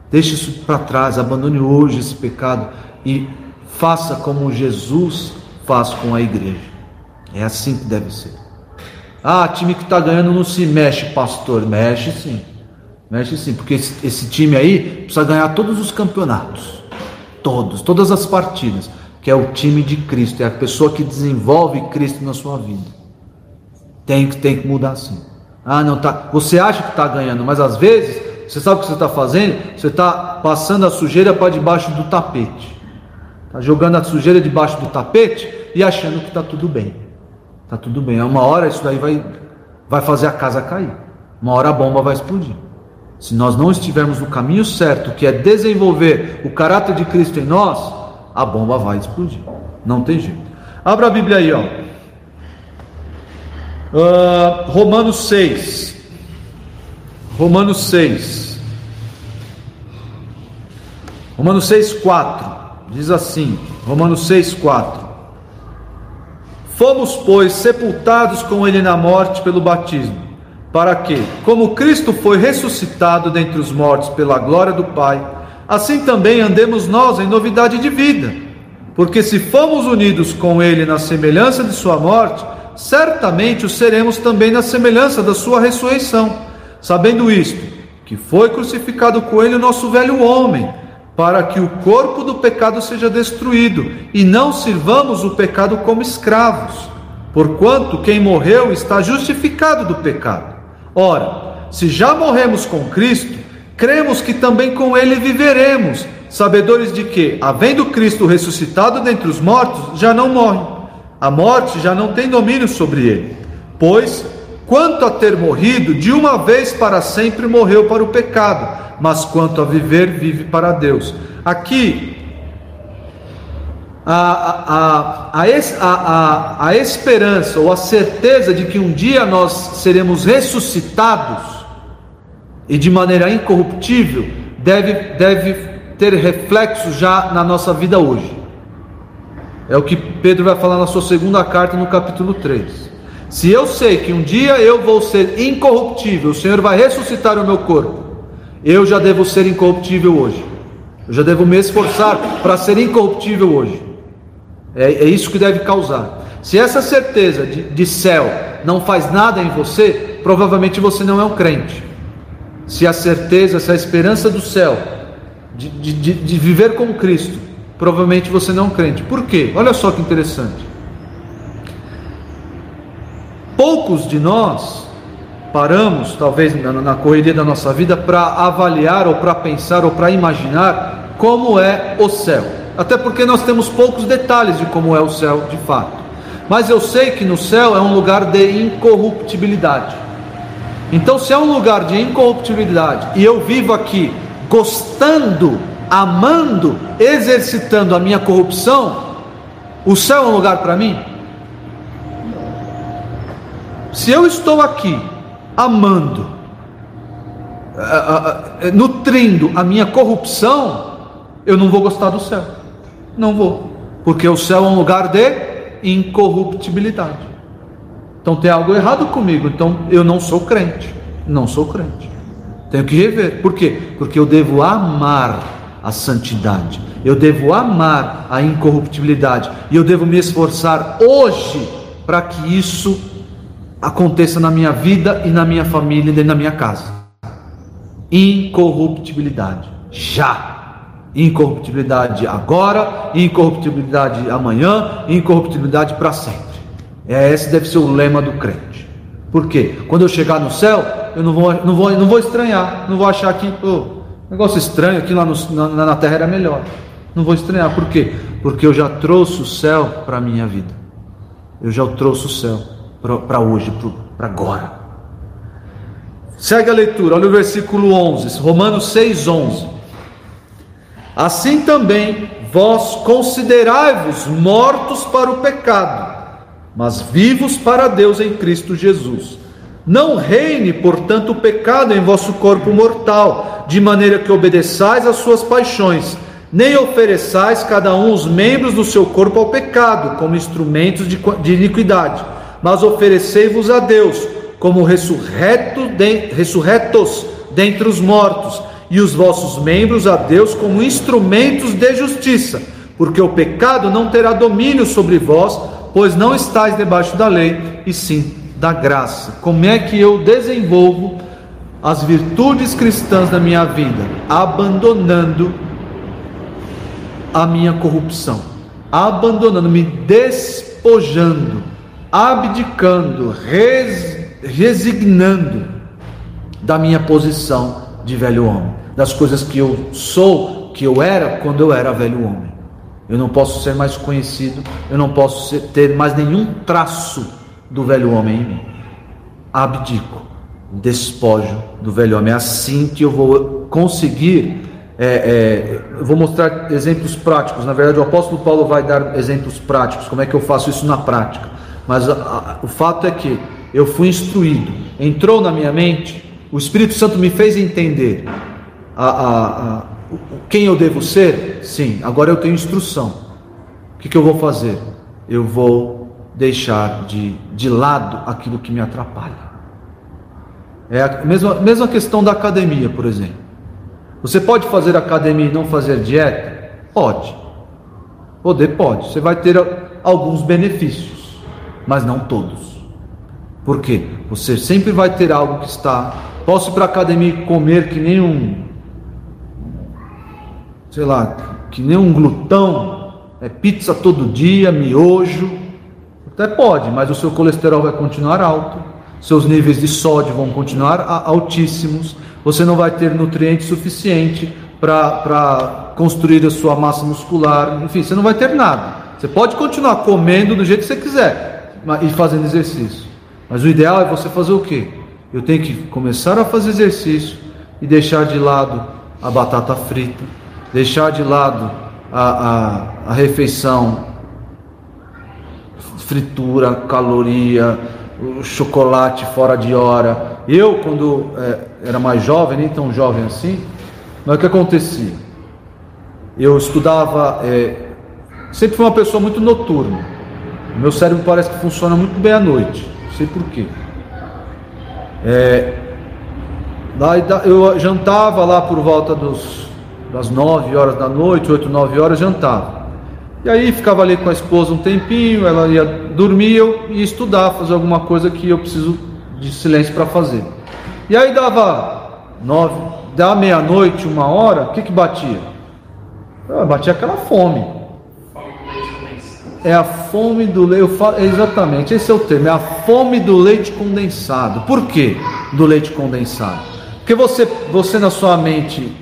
Deixe isso para trás, abandone hoje esse pecado e faça como Jesus faz com a igreja. É assim que deve ser. Ah, time que está ganhando não se mexe, pastor. Mexe sim. Mexe sim, porque esse, esse time aí precisa ganhar todos os campeonatos. Todos, todas as partidas. Que é o time de Cristo, é a pessoa que desenvolve Cristo na sua vida. Tem que, tem que mudar sim. Ah, não tá. Você acha que está ganhando, mas às vezes, você sabe o que você está fazendo? Você está passando a sujeira para debaixo do tapete. Está jogando a sujeira debaixo do tapete e achando que está tudo bem. Está tudo bem. Uma hora isso daí vai, vai fazer a casa cair. Uma hora a bomba vai explodir. Se nós não estivermos no caminho certo, que é desenvolver o caráter de Cristo em nós, a bomba vai explodir. Não tem jeito. Abra a Bíblia aí, ó. Ah, Romanos 6. Romanos 6. Romanos 6, 4. Diz assim: Romanos 6, 4. Fomos, pois, sepultados com ele na morte pelo batismo, para que, como Cristo foi ressuscitado dentre os mortos pela glória do Pai, assim também andemos nós em novidade de vida. Porque se fomos unidos com ele na semelhança de sua morte, certamente o seremos também na semelhança da sua ressurreição. Sabendo isto, que foi crucificado com ele o nosso velho homem, para que o corpo do pecado seja destruído, e não sirvamos o pecado como escravos, porquanto quem morreu está justificado do pecado. Ora, se já morremos com Cristo, cremos que também com ele viveremos, sabedores de que, havendo Cristo ressuscitado dentre os mortos, já não morre. A morte já não tem domínio sobre ele. Pois, quanto a ter morrido, de uma vez para sempre morreu para o pecado mas quanto a viver, vive para Deus. Aqui, a, a, a, a, a esperança ou a certeza de que um dia nós seremos ressuscitados e de maneira incorruptível deve, deve ter reflexo já na nossa vida hoje. É o que Pedro vai falar na sua segunda carta, no capítulo 3. Se eu sei que um dia eu vou ser incorruptível, o Senhor vai ressuscitar o meu corpo, eu já devo ser incorruptível hoje. Eu já devo me esforçar para ser incorruptível hoje. É, é, isso que deve causar. Se essa certeza de, de céu não faz nada em você, provavelmente você não é um crente. Se a certeza, se a esperança do céu, de, de, de viver com Cristo, provavelmente você não é um crente. Por quê? Olha só que interessante. Poucos de nós paramos, talvez na, na correria da nossa vida, para avaliar ou para pensar ou para imaginar como é o céu. Até porque nós temos poucos detalhes de como é o céu de fato. Mas eu sei que no céu é um lugar de incorruptibilidade. Então, se é um lugar de incorruptibilidade e eu vivo aqui gostando, amando, exercitando a minha corrupção, o céu é um lugar para mim? Se eu estou aqui amando, nutrindo a minha corrupção, eu não vou gostar do céu. Não vou. Porque o céu é um lugar de incorruptibilidade. Então tem algo errado comigo. Então eu não sou crente. Não sou crente. Tenho que rever. Por quê? Porque eu devo amar a santidade. Eu devo amar a incorruptibilidade. E eu devo me esforçar hoje para que isso aconteça na minha vida e na minha família e na minha casa. Incorruptibilidade. Já. Incorruptibilidade agora, incorruptibilidade amanhã, incorruptibilidade para sempre. É, esse deve ser o lema do crente. Por quê? Quando eu chegar no céu, eu não vou, não vou, não vou estranhar, não vou achar que, oh, negócio estranho aqui lá no, na, na terra era melhor. Não vou estranhar, por quê? Porque eu já trouxe o céu para a minha vida. Eu já trouxe o céu para hoje, para agora. Segue a leitura, olha o versículo 11, Romanos 6, 11. Assim também vós considerai-vos mortos para o pecado, mas vivos para Deus em Cristo Jesus. Não reine, portanto, o pecado em vosso corpo mortal, de maneira que obedeçais às suas paixões, nem ofereçais cada um os membros do seu corpo ao pecado, como instrumentos de, de iniquidade mas oferecei-vos a Deus como ressurreto de, ressurretos dentre os mortos, e os vossos membros a Deus como instrumentos de justiça, porque o pecado não terá domínio sobre vós, pois não estáis debaixo da lei, e sim da graça. Como é que eu desenvolvo as virtudes cristãs da minha vida? Abandonando a minha corrupção, abandonando, me despojando abdicando, res, resignando da minha posição de velho homem, das coisas que eu sou, que eu era quando eu era velho homem. Eu não posso ser mais conhecido, eu não posso ser, ter mais nenhum traço do velho homem em mim. Abdico, despojo do velho homem. É assim que eu vou conseguir. É, é, eu vou mostrar exemplos práticos. Na verdade, o apóstolo Paulo vai dar exemplos práticos. Como é que eu faço isso na prática? Mas a, a, o fato é que eu fui instruído, entrou na minha mente, o Espírito Santo me fez entender a, quem eu devo ser. Sim, agora eu tenho instrução. O que, que eu vou fazer? Eu vou deixar de, de lado aquilo que me atrapalha. É a mesma, mesma questão da academia, por exemplo. Você pode fazer academia e não fazer dieta? Pode. Poder pode. Você vai ter alguns benefícios mas não todos. Por quê? Você sempre vai ter algo que está. Posso ir para a academia e comer que nem um. Sei lá, que nem um glutão, é pizza todo dia, miojo, até pode, mas o seu colesterol vai continuar alto, seus níveis de sódio vão continuar altíssimos, você não vai ter nutriente suficiente para construir a sua massa muscular, enfim, você não vai ter nada. Você pode continuar comendo do jeito que você quiser e fazendo exercício, mas o ideal é você fazer o quê? Eu tenho que começar a fazer exercício e deixar de lado a batata frita, deixar de lado a, a, a refeição, fritura, caloria, chocolate fora de hora. Eu, quando é, era mais jovem, nem tão jovem assim, mas o que acontecia? Eu estudava, é, sempre fui uma pessoa muito noturna. Meu cérebro parece que funciona muito bem à noite, não sei porquê. É, eu jantava lá por volta dos, das 9 horas da noite, 8, 9 horas, jantava. E aí ficava ali com a esposa um tempinho, ela ia dormir, eu ia estudar, fazer alguma coisa que eu preciso de silêncio para fazer. E aí dava nove, da meia-noite, uma hora, o que que batia? Ah, batia aquela fome. É a fome do leite, exatamente, esse é o termo, é a fome do leite condensado. Por quê do leite condensado? Porque você, você na sua mente,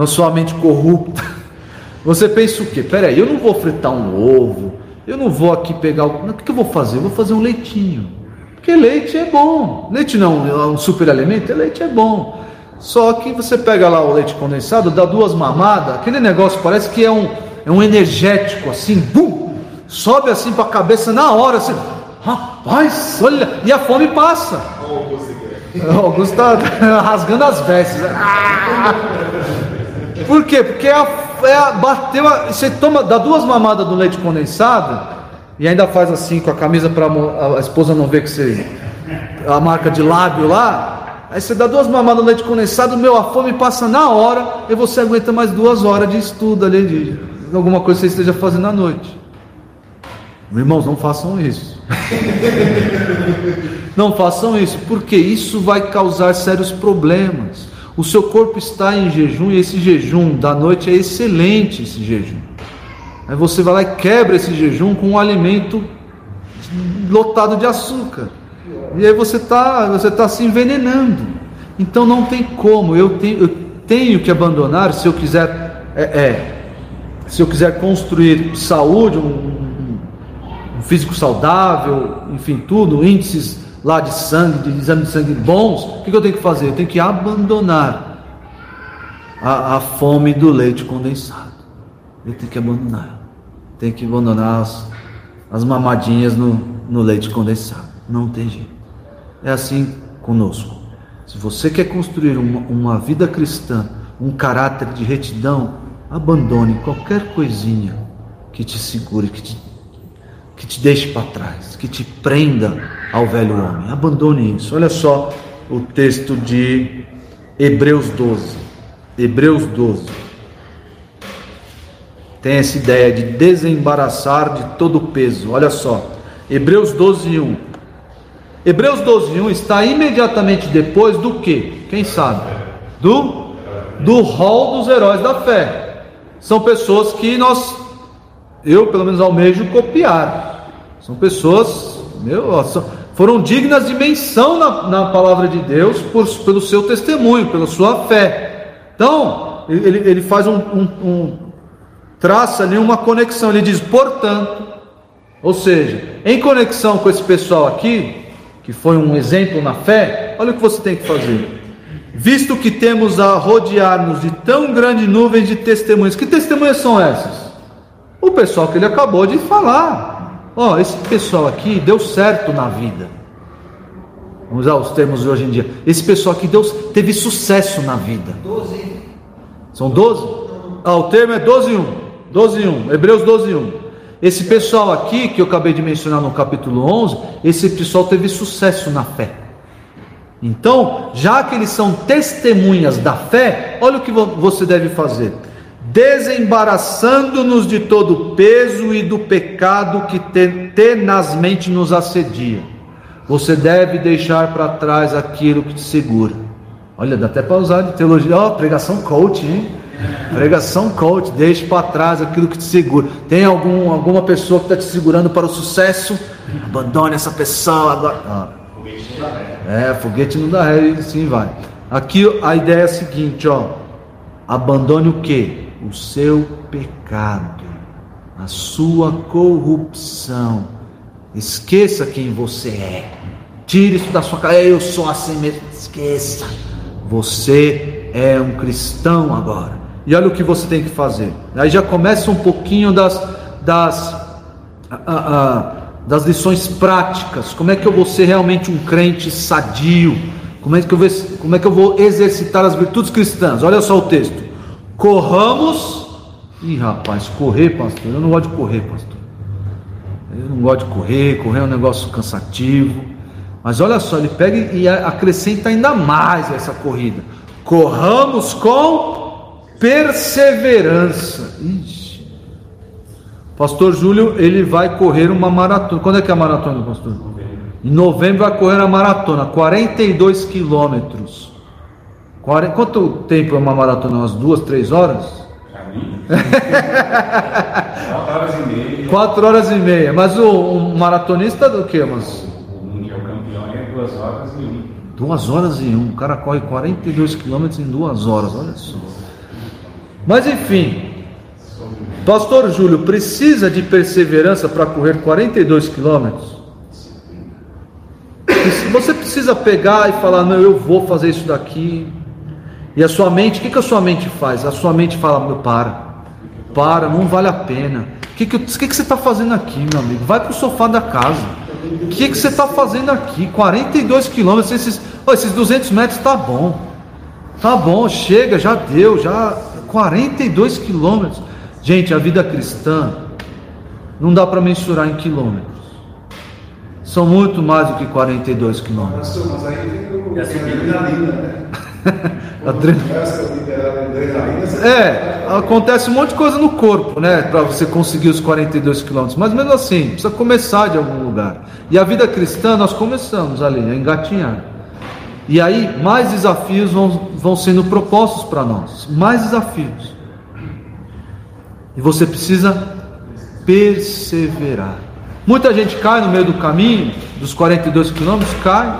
na sua mente corrupta, você pensa o quê? Peraí, eu não vou fritar um ovo, eu não vou aqui pegar o. O que eu vou fazer? Eu vou fazer um leitinho. Porque leite é bom. Leite não é um superalimento, leite é bom. Só que você pega lá o leite condensado, dá duas mamadas, aquele negócio parece que é um, é um energético assim, bum, sobe assim para a cabeça na hora, assim, rapaz, olha, e a fome passa. O Augusto está rasgando as vestes. Por quê? Porque é a, é a, bateu, a, você toma, dá duas mamadas do leite condensado e ainda faz assim com a camisa para a esposa não ver que você a marca de lábio lá. Aí você dá duas mamadas no leite condensado, meu, a fome passa na hora e você aguenta mais duas horas de estudo ali, de alguma coisa que você esteja fazendo à noite. Irmãos, não façam isso. não façam isso, porque isso vai causar sérios problemas. O seu corpo está em jejum e esse jejum da noite é excelente esse jejum. Aí você vai lá e quebra esse jejum com um alimento lotado de açúcar. E aí você está você tá se envenenando. Então não tem como. Eu tenho, eu tenho que abandonar se eu quiser é, é se eu quiser construir saúde, um, um, físico saudável, enfim, tudo, índices lá de sangue, de exame de sangue bons, o que, eu tenho que fazer? Eu tenho que abandonar a, a fome do leite condensado. Eu tenho que abandonar. Tenho que abandonar as, as mamadinhas no, no leite condensado. Não tem jeito. É assim conosco. Se você quer construir uma, uma vida cristã, um caráter de retidão, abandone qualquer coisinha que te segure, que te, que te deixe para trás, que te prenda ao velho homem. Abandone isso. Olha só o texto de Hebreus 12. Hebreus 12. Tem essa ideia de desembaraçar de todo o peso. Olha só. Hebreus 12, 1. Hebreus 12, 1 está imediatamente depois do que? Quem sabe? Do, do rol dos heróis da fé. São pessoas que nós, eu pelo menos almejo copiar. São pessoas, meu, foram dignas de menção na, na palavra de Deus por, pelo seu testemunho, pela sua fé. Então, ele, ele faz um, um, um traça ali uma conexão. Ele diz, portanto, ou seja, em conexão com esse pessoal aqui, que foi um exemplo na fé, olha o que você tem que fazer. Visto que temos a rodear-nos de tão grande nuvem de testemunhas, que testemunhas são essas? O pessoal que ele acabou de falar. Ó, oh, esse pessoal aqui deu certo na vida. Vamos usar os termos de hoje em dia. Esse pessoal aqui Deus teve sucesso na vida. 12. São 12? Ah, o termo é 12 e 1. 12 e 1. Hebreus 12 e 1. Esse pessoal aqui, que eu acabei de mencionar no capítulo 11, esse pessoal teve sucesso na fé. Então, já que eles são testemunhas da fé, olha o que você deve fazer: desembaraçando-nos de todo o peso e do pecado que tenazmente nos assedia. Você deve deixar para trás aquilo que te segura. Olha, dá até para usar de teologia, ó, oh, pregação coach, hein? Pregação coach, deixe para trás aquilo que te segura. Tem algum, alguma pessoa que está te segurando para o sucesso? Abandone essa pessoa agora. Ah. É, foguete não dá ré, e sim vai. Aqui a ideia é a seguinte, ó. Abandone o que? O seu pecado, a sua corrupção. Esqueça quem você é. Tire isso da sua cabeça. Eu sou assim mesmo. Esqueça. Você é um cristão agora. E olha o que você tem que fazer. Aí já começa um pouquinho das, das, das lições práticas. Como é que eu vou ser realmente um crente sadio? Como é que eu vou, como é que eu vou exercitar as virtudes cristãs? Olha só o texto. Corramos. Ih, rapaz, correr, pastor. Eu não gosto de correr, pastor. Eu não gosto de correr. Correr é um negócio cansativo. Mas olha só, ele pega e acrescenta ainda mais essa corrida. Corramos com perseverança. Ixi. Pastor Júlio, ele vai correr uma maratona. Quando é que é a maratona, pastor? Em novembro vai correr a maratona, 42 quilômetros. Quanto tempo é uma maratona? Umas duas, três horas? Quatro horas e meia. Quatro horas e meia. Mas o, o maratonista do que? Mas duas horas e um. Duas horas e um. O cara corre 42 quilômetros em duas horas, olha só. Mas enfim, Pastor Júlio, precisa de perseverança para correr 42 quilômetros? Você precisa pegar e falar, não, eu vou fazer isso daqui. E a sua mente, o que, que a sua mente faz? A sua mente fala, meu, para, para, não vale a pena. O que, que, que, que você está fazendo aqui, meu amigo? Vai para o sofá da casa. O que, que você está fazendo aqui? 42 quilômetros, esses, esses 200 metros tá bom. Tá bom, chega, já deu, já 42 quilômetros. Gente, a vida cristã não dá para mensurar em quilômetros. São muito mais do que 42 quilômetros. Mas aí tem adrenalina, né? É, acontece um monte de coisa no corpo, né? Para você conseguir os 42 quilômetros. Mas mesmo assim, precisa começar de algum lugar. E a vida cristã, nós começamos ali, a engatinhar. E aí, mais desafios vão, vão sendo propostos para nós. Mais desafios. E você precisa perseverar. Muita gente cai no meio do caminho, dos 42 quilômetros, cai.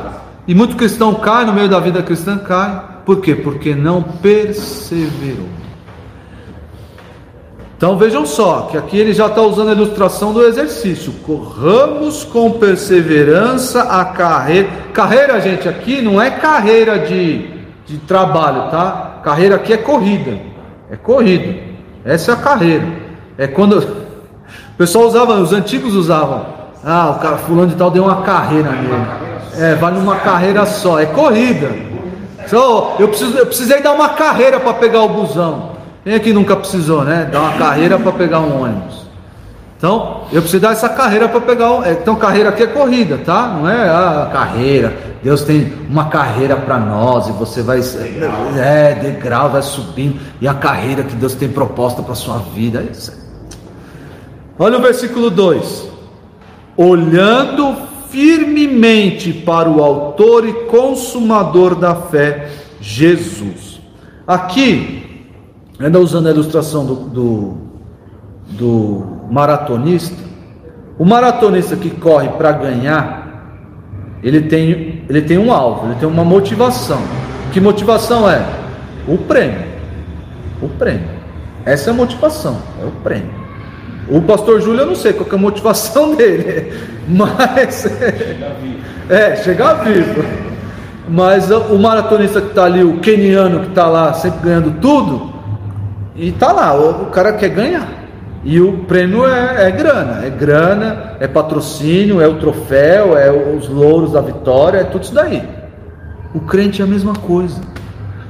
E muito cristão cai no meio da vida cristã, cai. Por quê? Porque não perseverou. Então vejam só, que aqui ele já está usando a ilustração do exercício. Corramos com perseverança a carreira. Carreira, gente, aqui não é carreira de, de trabalho, tá? Carreira aqui é corrida. É corrida. Essa é a carreira. É quando. O pessoal usava, os antigos usavam. Ah, o cara fulano de tal deu uma carreira nele. É, vale uma carreira só. É corrida. So, eu, preciso, eu precisei dar uma carreira para pegar o busão. Quem aqui nunca precisou, né? Dar uma carreira para pegar um ônibus. Então, eu preciso dar essa carreira para pegar um. Então, carreira aqui é corrida, tá? Não é a ah, carreira. Deus tem uma carreira para nós e você vai. Degrau. É, degrau, vai subindo. E a carreira que Deus tem proposta para sua vida. É Olha o versículo 2: Olhando firmemente para o Autor e Consumador da fé, Jesus. Aqui, ainda usando a ilustração do, do, do maratonista, o maratonista que corre para ganhar, ele tem, ele tem um alvo, ele tem uma motivação. Que motivação é? O prêmio. O prêmio. Essa é a motivação, é o prêmio. O pastor Júlio, eu não sei qual é a motivação dele, mas. É, chegar vivo. Mas o maratonista que está ali, o keniano que está lá, sempre ganhando tudo, e está lá, o, cara quer ganhar. E o prêmio é, é, grana, é grana, é patrocínio, é o troféu, é os louros da vitória, é tudo isso daí. O crente é a mesma coisa.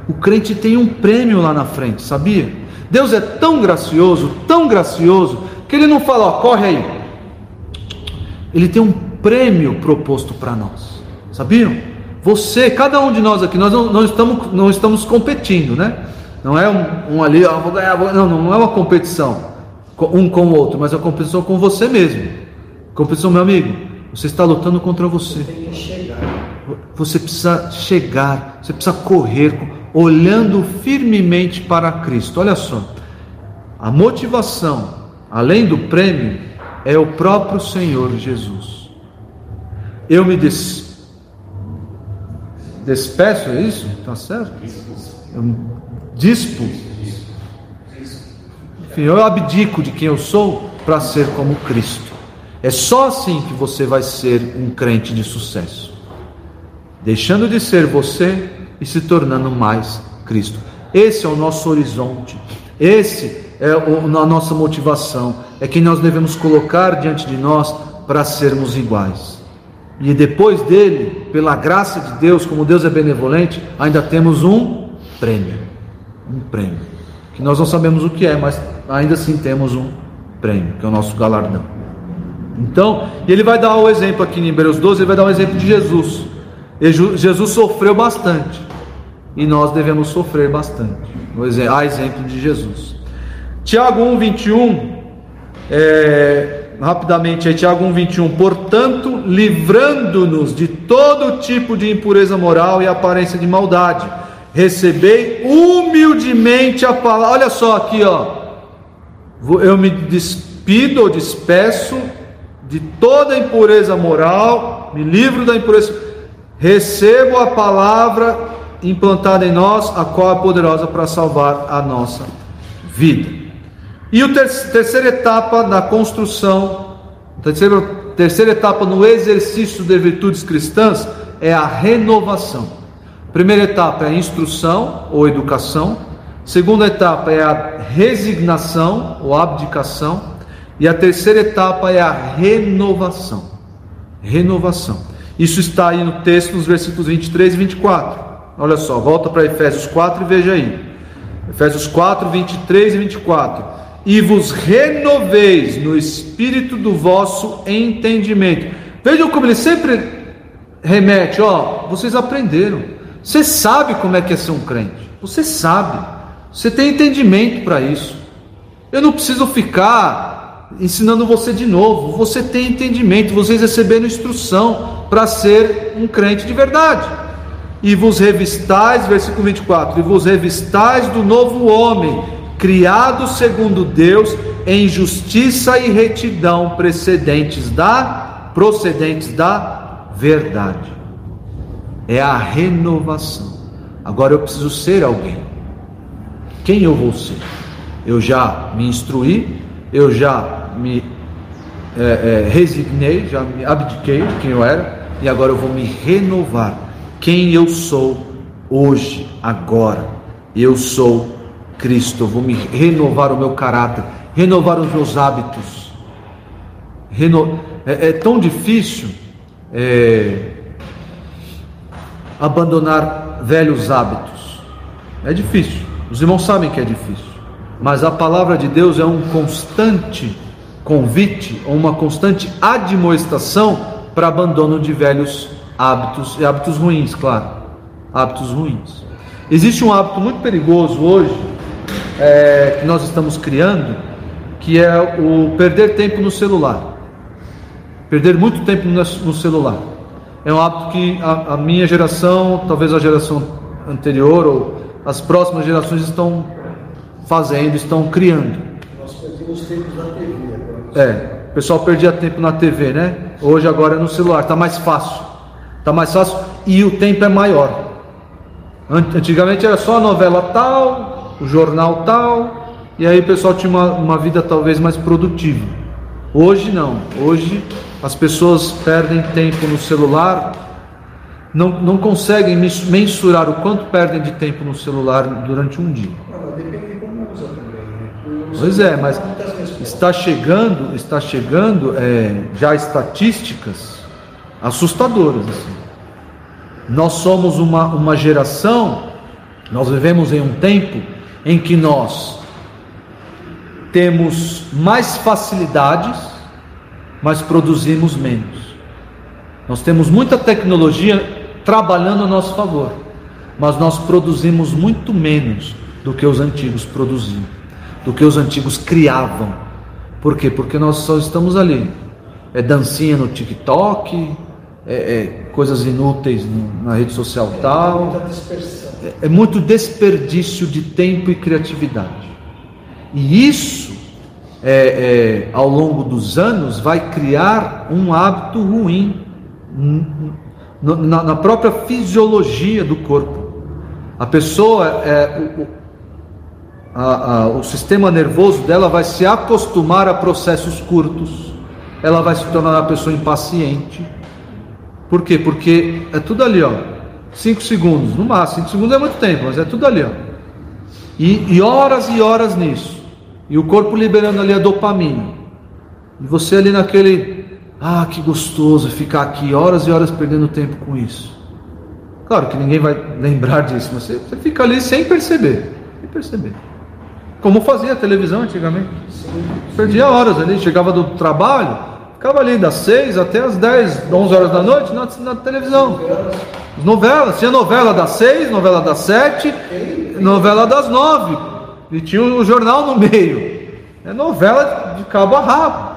O crente tem um prêmio lá na frente, sabia? Deus é tão gracioso, tão gracioso, que ele não fala, ó, corre aí. Ele tem um prêmio proposto para nós. Sabiam? Você, cada um de nós aqui, nós não, não, estamos, não estamos competindo, né? Não é um, um ali, ó, vou ganhar, vou... Não, não é uma competição um com o outro, mas é uma competição com você mesmo. Competição, meu amigo, você está lutando contra você. Você precisa chegar, você precisa correr olhando firmemente para Cristo. Olha só, a motivação, além do prêmio, é o próprio Senhor Jesus. Eu me des... despeço, é isso? Está certo? Eu dispo. Enfim, eu abdico de quem eu sou para ser como Cristo. É só assim que você vai ser um crente de sucesso. Deixando de ser você e se tornando mais Cristo. Esse é o nosso horizonte. Esse é a nossa motivação. É que nós devemos colocar diante de nós para sermos iguais. E depois dele, pela graça de Deus, como Deus é benevolente, ainda temos um prêmio. Um prêmio. Que nós não sabemos o que é, mas ainda assim temos um prêmio, que é o nosso galardão. Então, ele vai dar o um exemplo aqui em Hebreus 12, ele vai dar um exemplo de Jesus. Jesus sofreu bastante e nós devemos sofrer bastante. A exemplo de Jesus. Tiago 1, 21, é, rapidamente aí, Tiago 1, 21. Portanto, livrando-nos de todo tipo de impureza moral e aparência de maldade, recebei humildemente a palavra. Olha só aqui, ó. Eu me despido ou despeço de toda impureza moral, me livro da impureza, recebo a palavra implantada em nós, a qual é poderosa para salvar a nossa vida. E a ter terceira etapa na construção, terceira, terceira etapa no exercício de virtudes cristãs é a renovação. Primeira etapa é a instrução ou educação. Segunda etapa é a resignação ou abdicação. E a terceira etapa é a renovação. Renovação. Isso está aí no texto, nos versículos 23 e 24. Olha só, volta para Efésios 4 e veja aí. Efésios 4, 23 e 24. E vos renoveis no espírito do vosso entendimento. Vejam como ele sempre remete, ó, vocês aprenderam. Você sabe como é que é ser um crente. Você sabe. Você tem entendimento para isso. Eu não preciso ficar ensinando você de novo. Você tem entendimento, vocês receberam instrução para ser um crente de verdade. E vos revistais, versículo 24: E vos revistais do novo homem, criado segundo Deus, em justiça e retidão, precedentes da procedentes da verdade. É a renovação. Agora eu preciso ser alguém. Quem eu vou ser? Eu já me instruí, eu já me é, é, resignei, já me abdiquei de quem eu era, e agora eu vou me renovar. Quem eu sou hoje, agora. Eu sou Cristo, vou me renovar o meu caráter, renovar os meus hábitos. Reno... É, é, tão difícil é, abandonar velhos hábitos. É difícil. Os irmãos sabem que é difícil. Mas a palavra de Deus é um constante convite uma constante admoestação para abandono de velhos hábitos e hábitos ruins, claro, hábitos ruins. Existe um hábito muito perigoso hoje é, que nós estamos criando, que é o perder tempo no celular. Perder muito tempo no celular. É um hábito que a, a minha geração, talvez a geração anterior ou as próximas gerações estão fazendo, estão criando. Nós perdemos tempo na TV. É, o pessoal perdia tempo na TV, né? Hoje agora é no celular, tá mais fácil. Tá mais fácil e o tempo é maior. Antigamente era só a novela tal, o jornal tal, e aí o pessoal tinha uma, uma vida talvez mais produtiva. Hoje não. Hoje as pessoas perdem tempo no celular, não, não conseguem mensurar o quanto perdem de tempo no celular durante um dia. Pois é, mas está chegando, está chegando é, já estatísticas assustadoras. Assim. Nós somos uma, uma geração, nós vivemos em um tempo em que nós temos mais facilidades, mas produzimos menos. Nós temos muita tecnologia trabalhando a nosso favor, mas nós produzimos muito menos do que os antigos produziam do que os antigos criavam. Por quê? Porque nós só estamos ali. É dancinha no TikTok, é, é coisas inúteis na rede social tal. Muita dispersão. É muito desperdício de tempo e criatividade. E isso, é, é, ao longo dos anos, vai criar um hábito ruim na, na própria fisiologia do corpo. A pessoa, é, o, a, a, o sistema nervoso dela vai se acostumar a processos curtos, ela vai se tornar uma pessoa impaciente. Por quê? Porque é tudo ali, ó. Cinco segundos, no máximo. Cinco segundos é muito tempo, mas é tudo ali, ó. E, e horas e horas nisso. E o corpo liberando ali a dopamina. E você ali naquele, ah, que gostoso ficar aqui horas e horas perdendo tempo com isso. Claro que ninguém vai lembrar disso, mas você, você fica ali sem perceber, sem perceber. Como fazia a televisão antigamente. Perdia horas ali, chegava do trabalho, ficava ali das 6 até as 10, 11 horas da noite na, na televisão. Novelas, tinha novela das 6, novela das 7, novela das 9. E tinha o jornal no meio. É novela de cabo a rabo.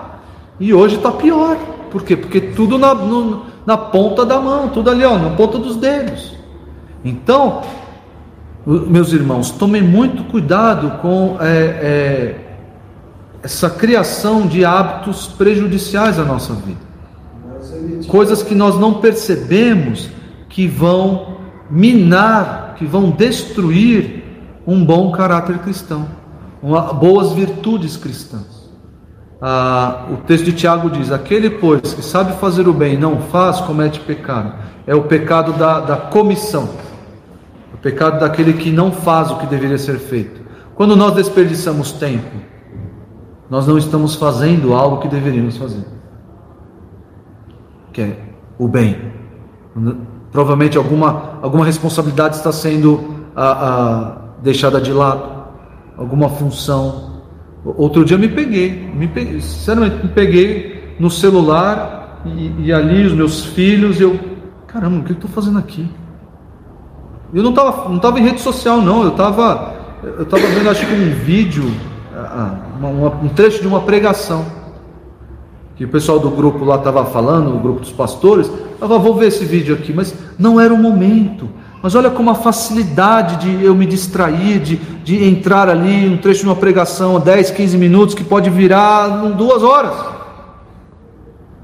E hoje está pior. Por quê? Porque tudo na, no, na ponta da mão, tudo ali, ó, na ponta dos dedos. Então, meus irmãos, tomem muito cuidado com é, é, essa criação de hábitos prejudiciais à nossa vida. Coisas que nós não percebemos que vão minar, que vão destruir um bom caráter cristão, uma, boas virtudes cristãs. Ah, o texto de Tiago diz: Aquele, pois, que sabe fazer o bem e não faz, comete pecado. É o pecado da, da comissão pecado daquele que não faz o que deveria ser feito. Quando nós desperdiçamos tempo, nós não estamos fazendo algo que deveríamos fazer, que é o bem. Provavelmente alguma, alguma responsabilidade está sendo a, a, deixada de lado, alguma função. Outro dia me peguei, me peguei, sinceramente me peguei no celular e, e ali os meus filhos, eu, caramba, o que eu estou fazendo aqui? Eu não estava não tava em rede social, não. Eu estava eu tava vendo, acho que um vídeo, ah, uma, um trecho de uma pregação. Que o pessoal do grupo lá estava falando, o grupo dos pastores. Eu vou ver esse vídeo aqui, mas não era o momento. Mas olha como a facilidade de eu me distrair, de, de entrar ali, um trecho de uma pregação, 10, 15 minutos, que pode virar duas horas.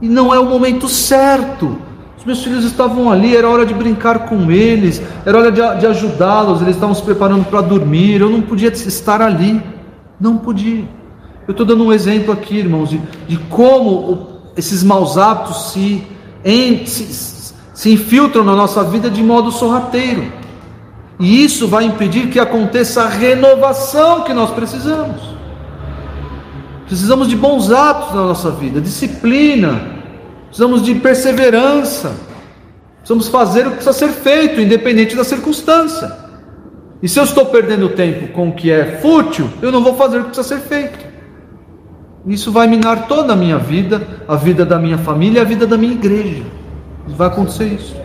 E não é o momento certo. Os meus filhos estavam ali, era hora de brincar com eles, era hora de, de ajudá-los, eles estavam se preparando para dormir, eu não podia estar ali, não podia. Eu estou dando um exemplo aqui, irmãos, de, de como esses maus hábitos se, em, se, se infiltram na nossa vida de modo sorrateiro. E isso vai impedir que aconteça a renovação que nós precisamos. Precisamos de bons hábitos na nossa vida, disciplina, precisamos de perseverança, precisamos fazer o que precisa ser feito, independente da circunstância. E se eu estou perdendo tempo com o que é fútil, eu não vou fazer o que precisa ser feito. Isso vai minar toda a minha vida, a vida da minha família a vida da minha igreja. Vai acontecer isso.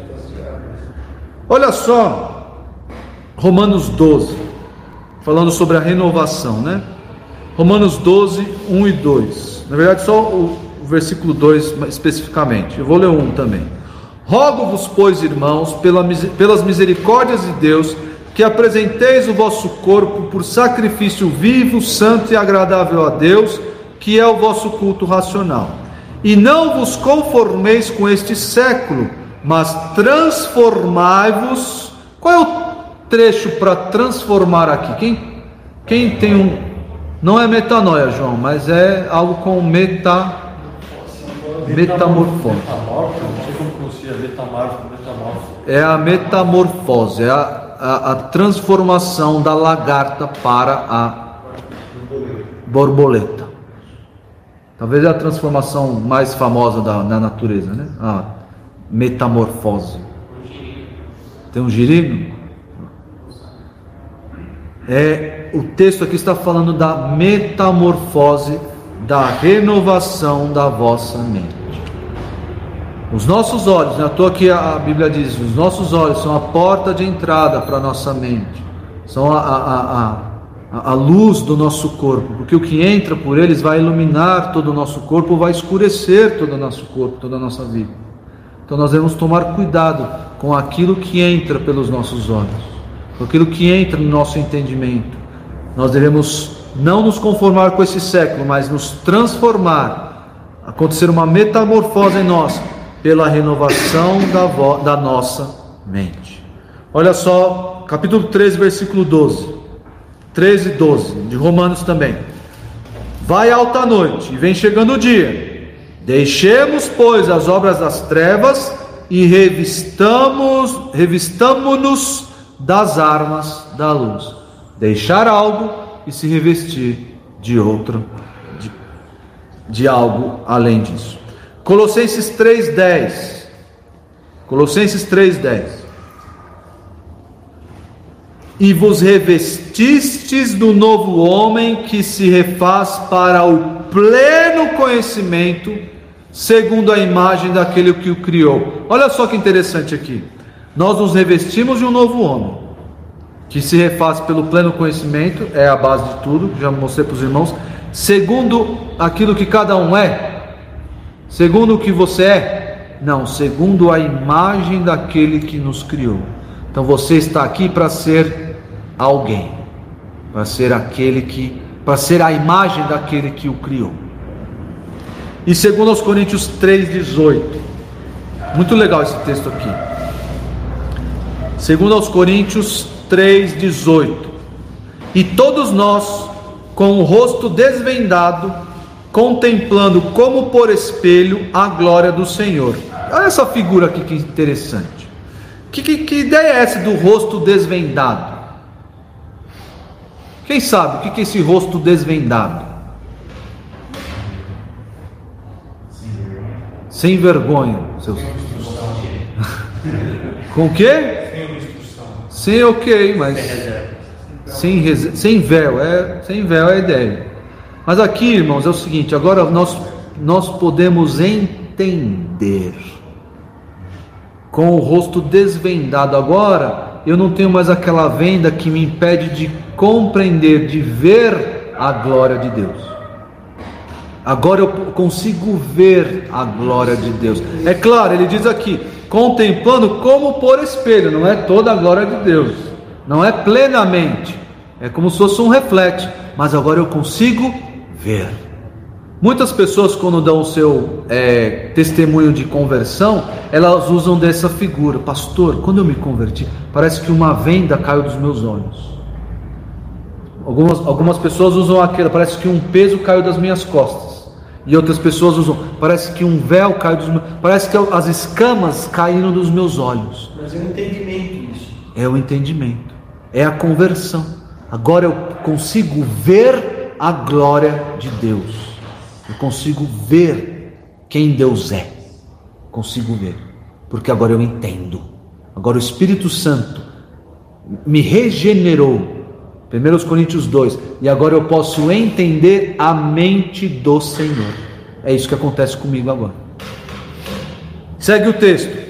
Olha só, Romanos 12, falando sobre a renovação, né? Romanos 12, 1 e 2. Na verdade, só o, versículo 2 especificamente. Eu vou ler um também. Rogo-vos, pois, irmãos, pela, pelas misericórdias de Deus, que apresenteis o vosso corpo por sacrifício vivo, santo e agradável a Deus, que é o vosso culto racional. E não vos conformeis com este século, mas transformai-vos. Qual é o trecho para transformar aqui? Quem, quem tem um. Não é metanoia, João, mas é algo com meta metamorfose. É a metamorfose, é a, a, a transformação da lagarta para a borboleta. Talvez é a transformação mais famosa da, da natureza, né? A metamorfose. Tem um girino? É, o texto aqui está falando da metamorfose da renovação da vossa mente. Os nossos olhos, na toa que a Bíblia diz, os nossos olhos são a porta de entrada para a nossa mente, são a, a, a, a, luz do nosso corpo, porque o que entra por eles vai iluminar todo o nosso corpo, vai escurecer todo o nosso corpo, toda a nossa vida. Então nós devemos tomar cuidado com aquilo que entra pelos nossos olhos. com aquilo que entra no nosso entendimento. Nós devemos não nos conformar com esse século, mas nos transformar, acontecer uma metamorfose em nós, pela renovação da, da nossa mente. Olha só, capítulo 13, versículo 12. 13 e 12, de Romanos também. Vai alta noite e vem chegando o dia. Deixemos, pois, as obras das trevas e revistamos, revistamo-nos das armas da luz. Deixar algo e se revestir de outro, de, de algo além disso. Colossenses 3:10. Colossenses 3:10. E vos revestistes do novo homem que se refaz para o pleno conhecimento, segundo a imagem daquele que o criou. Olha só que interessante aqui. Nós nos revestimos de um novo homem, que se refaz pelo pleno conhecimento, é a base de tudo, já mostrei para os irmãos, segundo aquilo que cada um é. Segundo o que você é? Não, segundo a imagem daquele que nos criou. Então você está aqui para ser alguém, para ser aquele que, para ser a imagem daquele que o criou. E segundo aos Coríntios 3:18. Muito legal esse texto aqui. Segundo aos Coríntios 3:18. E todos nós, com o rosto desvendado, contemplando como por espelho a glória do Senhor. Olha essa figura aqui que interessante. Que, que, que ideia é essa do rosto desvendado? Quem sabe o que, que é esse rosto desvendado? Sem vergonha, seus. Com o quê? Sem ok, mas sem, sem véu, é sem véu é a ideia. Mas aqui, irmãos, é o seguinte: agora nós nós podemos entender com o rosto desvendado. Agora eu não tenho mais aquela venda que me impede de compreender, de ver a glória de Deus. Agora eu consigo ver a glória de Deus. É claro, ele diz aqui, contemplando como por espelho, não é toda a glória de Deus, não é plenamente, é como se fosse um reflexo, mas agora eu consigo ver. Muitas pessoas, quando dão o seu é, testemunho de conversão, elas usam dessa figura. Pastor, quando eu me converti, parece que uma venda caiu dos meus olhos. Algumas, algumas pessoas usam aquilo, parece que um peso caiu das minhas costas. E outras pessoas usam, parece que um véu caiu dos meus parece que as escamas caíram dos meus olhos. Mas é o entendimento isso. É o entendimento, é a conversão. Agora eu consigo ver a glória de Deus. Eu consigo ver quem Deus é. Consigo ver. Porque agora eu entendo. Agora o Espírito Santo me regenerou. 1 Coríntios 2. E agora eu posso entender a mente do Senhor. É isso que acontece comigo agora. Segue o texto.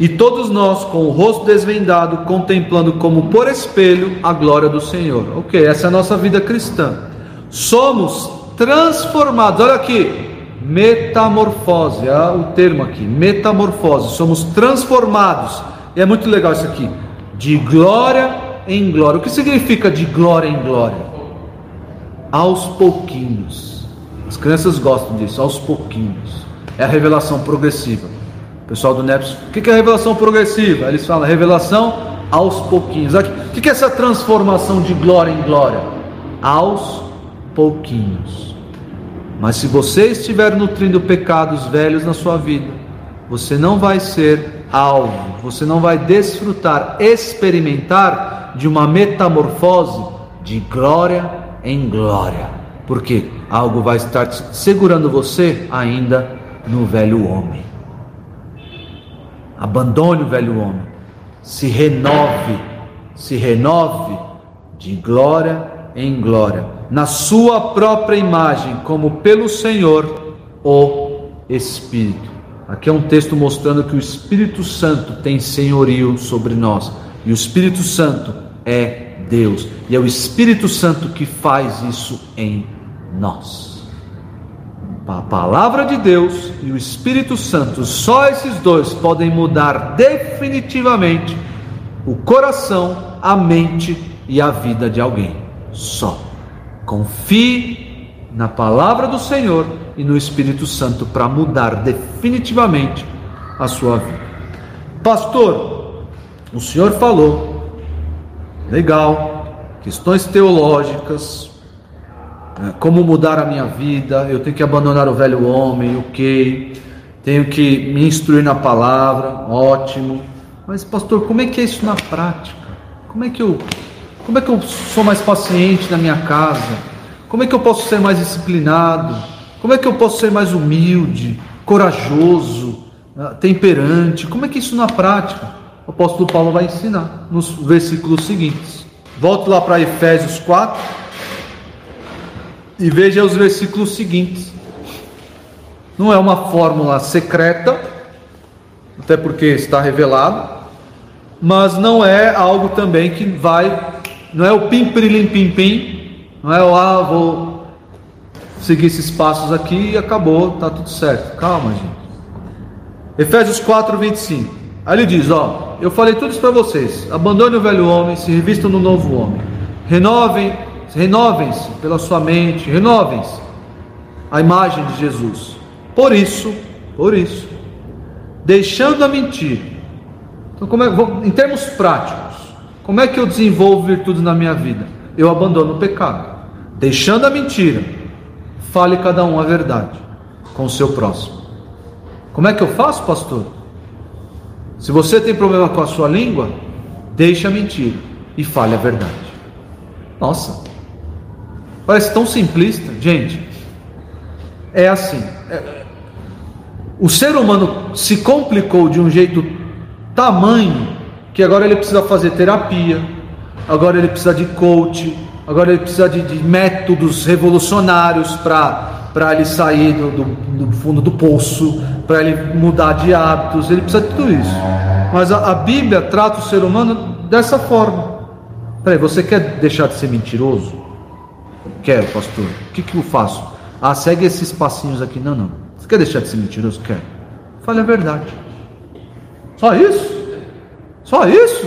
E todos nós, com o rosto desvendado, contemplando como por espelho a glória do Senhor. Ok, essa é a nossa vida cristã. Somos transformados. Olha aqui, metamorfose, é o termo aqui, metamorfose. Somos transformados. E é muito legal isso aqui. De glória em glória. O que significa de glória em glória? Aos pouquinhos. As crianças gostam disso, aos pouquinhos. É a revelação progressiva. Pessoal do NEPS, o que é revelação progressiva? Eles falam revelação aos pouquinhos. O que é essa transformação de glória em glória? Aos pouquinhos. Mas se você estiver nutrindo pecados velhos na sua vida, você não vai ser alvo, você não vai desfrutar, experimentar de uma metamorfose de glória em glória, porque algo vai estar segurando você ainda no velho homem. Abandone o velho homem, se renove, se renove de glória em glória na sua própria imagem, como pelo Senhor o Espírito. Aqui é um texto mostrando que o Espírito Santo tem senhorio sobre nós, e o Espírito Santo é Deus, e é o Espírito Santo que faz isso em nós. A palavra de Deus e o Espírito Santo, só esses dois podem mudar definitivamente o coração, a mente e a vida de alguém. Só. Confie na palavra do Senhor e no Espírito Santo para mudar definitivamente a sua vida. Pastor, o senhor falou, legal, questões teológicas, como mudar a minha vida, eu tenho que abandonar o velho homem, ok, tenho que me instruir na palavra, ótimo. Mas pastor, como é que é isso na prática? Como é que eu, como é que eu sou mais paciente na minha casa? Como é que eu posso ser mais disciplinado? Como é que eu posso ser mais humilde, corajoso, ah, temperante? Como é que isso na prática? O apóstolo Paulo vai ensinar nos versículos seguintes. Volto lá para Efésios 4 e veja os versículos seguintes. Não é uma fórmula secreta, até porque está revelado, mas não é algo também que vai, não é o pim prilim pim pim, não é o ah, vou seguir esses passos aqui e acabou, tá tudo certo. Calma, gente. Efésios 4, 25. Aí ele diz: Ó, eu falei tudo isso para vocês. Abandone o velho homem, se revistam no novo homem. Renovem, renovem-se pela sua mente, renovem-se a imagem de Jesus. Por isso, por isso, deixando a mentira então, como é, em termos práticos, como é que eu desenvolvo virtude na minha vida? Eu abandono o pecado, deixando a mentira. Fale cada um a verdade com o seu próximo. Como é que eu faço, pastor? Se você tem problema com a sua língua, deixe a mentira e fale a verdade. Nossa, parece tão simplista, gente. É assim. É, o ser humano se complicou de um jeito tamanho que agora ele precisa fazer terapia, agora ele precisa de coach, agora ele precisa de, de métodos revolucionários para ele sair do, do, do, fundo do poço, para ele mudar de hábitos, ele precisa de tudo isso. Mas a, a Bíblia trata o ser humano dessa forma. Peraí, você quer deixar de ser mentiroso? Quero, pastor. O que, que eu faço? Ah, segue esses passinhos aqui. Não, não. Você quer deixar de ser mentiroso? Quero. Fale a verdade. Só isso? Só isso?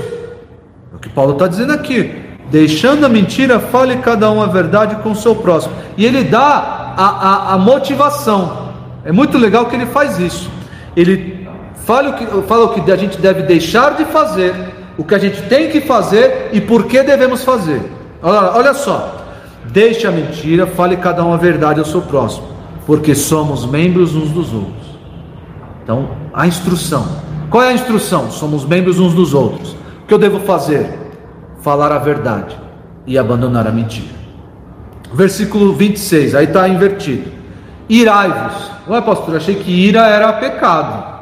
É o que Paulo está dizendo aqui. Deixando a mentira, fale cada um a verdade com o seu próximo. E ele dá a, a, a motivação. É muito legal que ele faz isso. Ele fala o, que, fala o que a gente deve deixar de fazer, o que a gente tem que fazer e por que devemos fazer. Olha, olha só. Deixe a mentira, fale cada um a verdade ao seu próximo, porque somos membros uns dos outros. Então, a instrução qual é a instrução? Somos membros uns dos outros. O que eu devo fazer? Falar a verdade e abandonar a mentira. Versículo 26, aí está invertido. Irai-vos. Ué, pastor, achei que ira era pecado.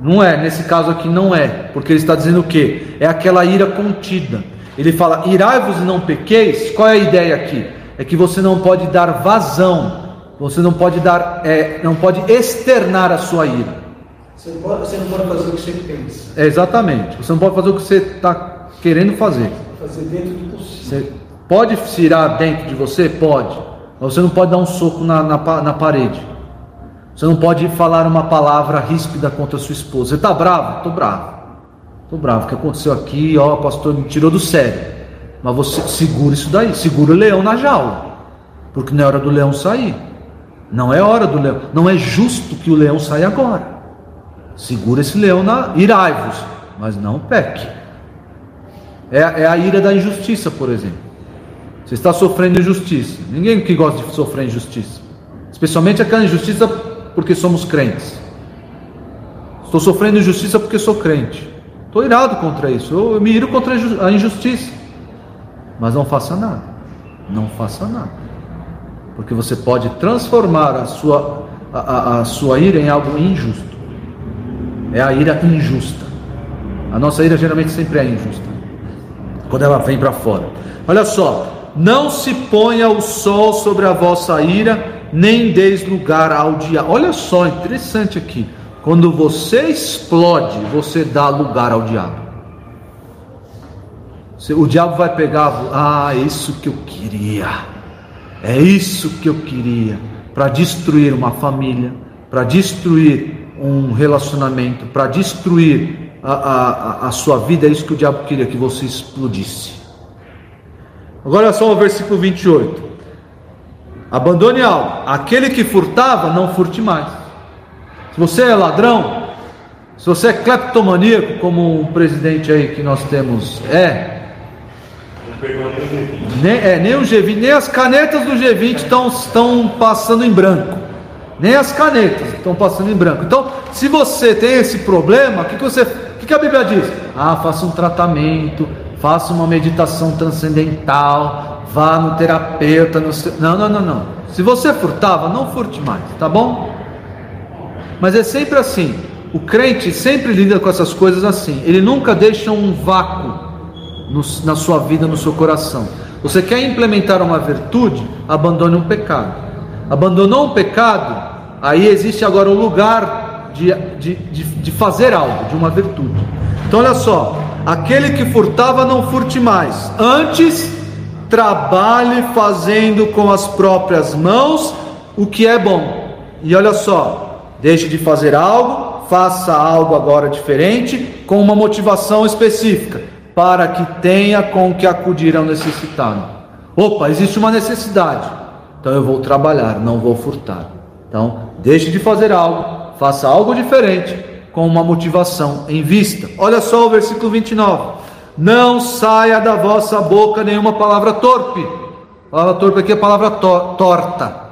Não é, nesse caso aqui não é, porque ele está dizendo o que? É aquela ira contida. Ele fala: irai-vos e não pequeis. Qual é a ideia aqui? É que você não pode dar vazão, você não pode dar, é, não pode externar a sua ira. Você não, pode, você não pode fazer o que você pensa. É, exatamente. Você não pode fazer o que você está querendo fazer. Fazer dentro do possível. Você pode se irar dentro de você? Pode. Mas você não pode dar um soco na, na, na parede. Você não pode falar uma palavra ríspida contra a sua esposa. Você está bravo? Estou bravo. Estou bravo. O que aconteceu aqui? Ó, o pastor me tirou do sério. Mas você segura isso daí. Segura o leão na jaula. Porque não é hora do leão sair. Não é hora do leão. Não é justo que o leão saia agora. Segura esse leão na irai-vos, mas não peque. É, é a ira da injustiça, por exemplo. Você está sofrendo injustiça. Ninguém que gosta de sofrer injustiça. Especialmente aquela injustiça porque somos crentes. Estou sofrendo injustiça porque sou crente. Estou irado contra isso. Eu, me iro contra a injustiça. Mas não faça nada. Não faça nada. Porque você pode transformar a sua, a, a, a sua ira em algo injusto. É a ira injusta. A nossa ira geralmente sempre é injusta. Quando ela vem para fora. Olha só, não se ponha o sol sobre a vossa ira, nem deis lugar ao diabo. Olha só, interessante aqui. Quando você explode, você dá lugar ao diabo. O diabo vai pegar, ah, é isso que eu queria. É isso que eu queria para destruir uma família, para destruir um relacionamento, para destruir a, a, a sua vida, é isso que o diabo queria que você explodisse. Agora olha só o versículo 28. Abandone algo. Aquele que furtava, não furte mais. Se você é ladrão, se você é cleptomaníaco, como um presidente aí que nós temos é, nem, é, nem o G20, nem as canetas do G20 estão, estão passando em branco. Nem as canetas estão passando em branco. Então, se você tem esse problema, o que, que, você, o que, que a Bíblia diz? Ah, faça um tratamento, faça uma meditação transcendental, vá no terapeuta. No. Não, não, não, não. Se você furtava, não furte mais, tá bom? Mas é sempre assim. O crente sempre lida com essas coisas assim. Ele nunca deixa um vácuo no, na sua vida, no seu coração. Você quer implementar uma virtude? Abandone um pecado. Abandonou um pecado, aí existe agora o lugar de, de, de, de fazer algo, de uma virtude. Então, olha só: aquele que furtava, não furte mais. Antes, trabalhe fazendo com as próprias mãos o que é bom. E olha só: deixe de fazer algo, faça algo agora diferente, com uma motivação específica para que tenha com que acudir ao necessitado. Opa, existe uma necessidade, então eu vou trabalhar, não vou furtar. Então, deixe de fazer algo, faça algo diferente, com uma motivação em vista. Olha só o versículo 29. Não saia da vossa boca nenhuma palavra torpe. A palavra torpe aqui é palavra to torta.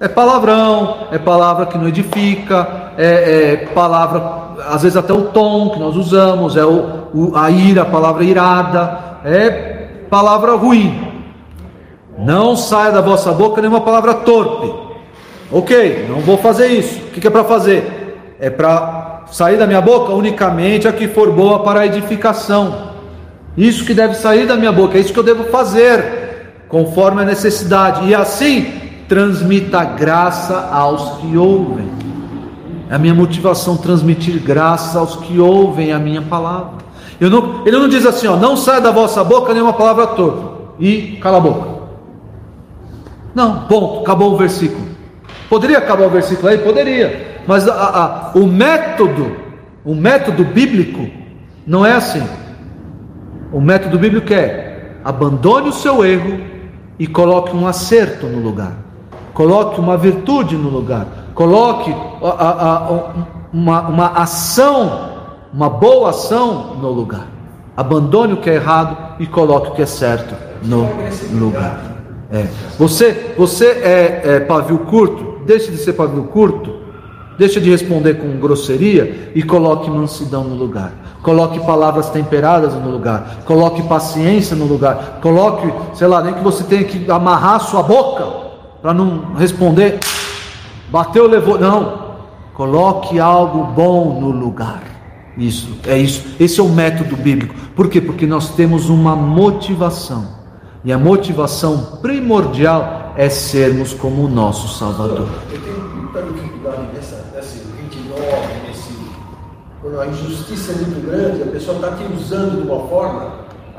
É palavrão, é palavra que não edifica, é, é palavra às vezes até o tom que nós usamos, é o, o, a ira, a palavra irada, é palavra ruim. Não saia da vossa boca nenhuma palavra torpe. Ok, não vou fazer isso. O que, é para fazer? É para sair da minha boca unicamente a que for boa para a edificação. Isso que deve sair da minha boca, é isso que eu devo fazer, conforme a necessidade. E assim transmita graça aos que ouvem. É a minha motivação transmitir graças aos que ouvem a minha palavra. Não, ele não diz assim, ó, não sai da vossa boca nenhuma palavra torta e cala a boca. Não, ponto, acabou o versículo. Poderia acabar o versículo aí? Poderia. Mas a, a, o método, o método bíblico não é assim. O método bíblico é abandone o seu erro e coloque um acerto no lugar. Coloque uma virtude no lugar Coloque a, a, a, uma, uma ação, uma boa ação no lugar. Abandone o que é errado e coloque o que é certo no lugar. É. Você, você é, é pavio curto, deixe de ser pavio curto, deixe de responder com grosseria e coloque mansidão no lugar. Coloque palavras temperadas no lugar. Coloque paciência no lugar. Coloque, sei lá, nem que você tenha que amarrar sua boca para não responder Bateu, levou. Não. Coloque algo bom no lugar. Isso, é isso. Esse é o método bíblico. Por quê? Porque nós temos uma motivação. E a motivação primordial é sermos como o nosso Salvador. Eu tenho muita dificuldade nessa, nessa 29, nesse, quando a injustiça é muito grande, a pessoa está te usando de uma forma,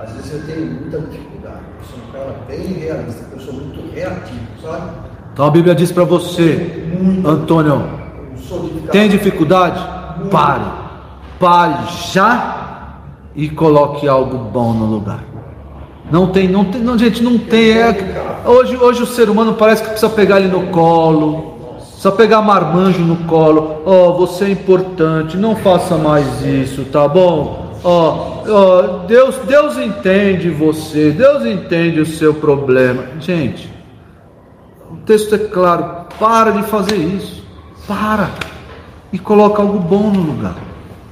às vezes eu tenho muita dificuldade. Eu sou um cara bem realista, eu sou muito reativo, sabe? Então a Bíblia diz para você, Antônio, tem dificuldade? Pare. Pare já e coloque algo bom no lugar. Não tem, não tem, não, gente, não tem. É, hoje, hoje o ser humano parece que precisa pegar ele no colo, precisa pegar marmanjo no colo. Ó, oh, você é importante, não faça mais isso, tá bom? Ó, Deus, Deus entende você, Deus entende o seu problema. Gente, o texto é claro, para de fazer isso. Para. E coloca algo bom no lugar.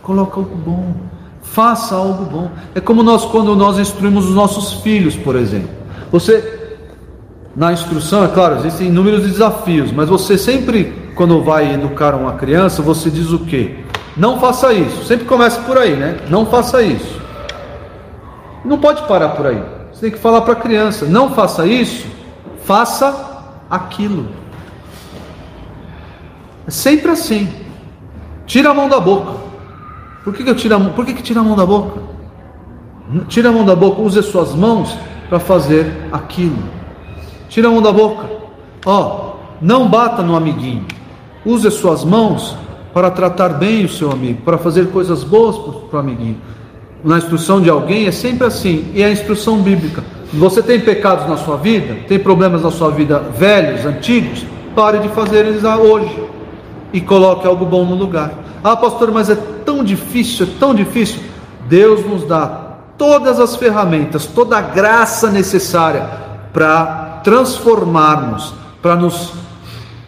Coloca algo bom. Faça algo bom. É como nós quando nós instruímos os nossos filhos, por exemplo. Você na instrução, é claro, existem inúmeros desafios, mas você sempre quando vai educar uma criança, você diz o quê? Não faça isso. Sempre começa por aí, né? Não faça isso. Não pode parar por aí. Você tem que falar para a criança: não faça isso, faça aquilo. É sempre assim. Tira a mão da boca. Por que, que eu tiro a mão? Por que, que tira a mão da boca? Tira a mão da boca, use as suas mãos para fazer aquilo. Tira a mão da boca. Ó, oh, não bata no amiguinho. Use as suas mãos para tratar bem o seu amigo, para fazer coisas boas para o amiguinho. Na instrução de alguém é sempre assim, e é a instrução bíblica. Você tem pecados na sua vida, tem problemas na sua vida velhos, antigos, pare de fazer eles hoje e coloque algo bom no lugar. Ah, pastor, mas é tão difícil, é tão difícil. Deus nos dá todas as ferramentas, toda a graça necessária para transformarmos, para nos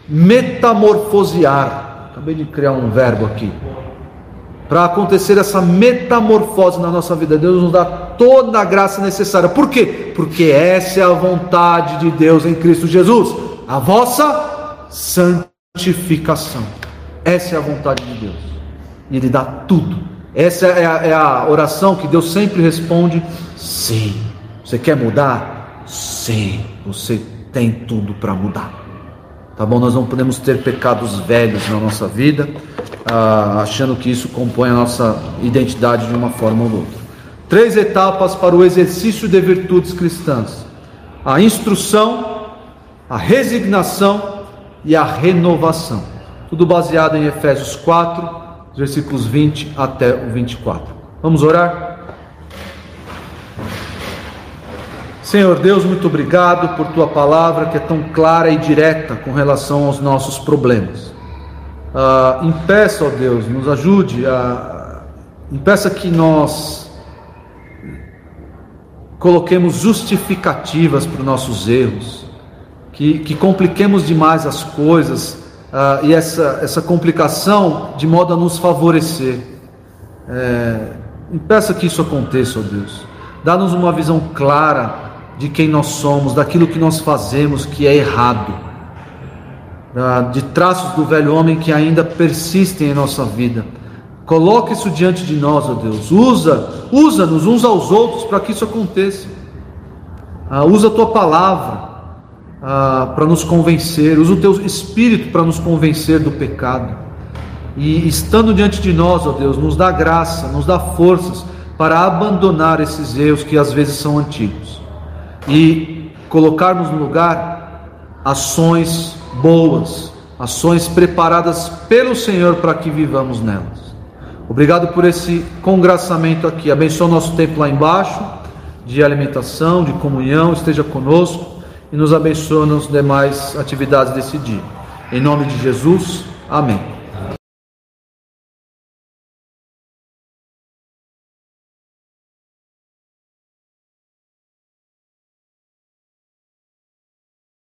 metamorfosear. Acabei de criar um verbo aqui. Para acontecer essa metamorfose na nossa vida, Deus nos dá toda a graça necessária. Por quê? Porque essa é a vontade de Deus em Cristo Jesus, a vossa santificação. Essa é a vontade de Deus. E Ele dá tudo. Essa é a, é a oração que Deus sempre responde: sim. Você quer mudar? Sim. Você tem tudo para mudar. Tá bom? Nós não podemos ter pecados velhos na nossa vida, ah, achando que isso compõe a nossa identidade de uma forma ou outra. Três etapas para o exercício de virtudes cristãs: a instrução, a resignação e a renovação. Tudo baseado em Efésios 4, versículos 20 até o 24. Vamos orar? Senhor Deus, muito obrigado por tua palavra que é tão clara e direta com relação aos nossos problemas. Ah, impeça, ó Deus, nos ajude a. Impeça que nós coloquemos justificativas para os nossos erros, que, que compliquemos demais as coisas ah, e essa, essa complicação de modo a nos favorecer. É, impeça que isso aconteça, ó Deus. Dá-nos uma visão clara de quem nós somos, daquilo que nós fazemos que é errado, de traços do velho homem que ainda persistem em nossa vida. Coloque isso diante de nós, ó Deus. Usa, usa-nos uns aos outros para que isso aconteça. Ah, usa a tua palavra ah, para nos convencer, usa o teu espírito para nos convencer do pecado. E estando diante de nós, ó Deus, nos dá graça, nos dá forças para abandonar esses erros que às vezes são antigos e colocarmos no lugar ações boas, ações preparadas pelo Senhor para que vivamos nelas. Obrigado por esse congraçamento aqui. Abençoa o nosso tempo lá embaixo, de alimentação, de comunhão, esteja conosco e nos abençoe nas demais atividades desse dia. Em nome de Jesus, amém.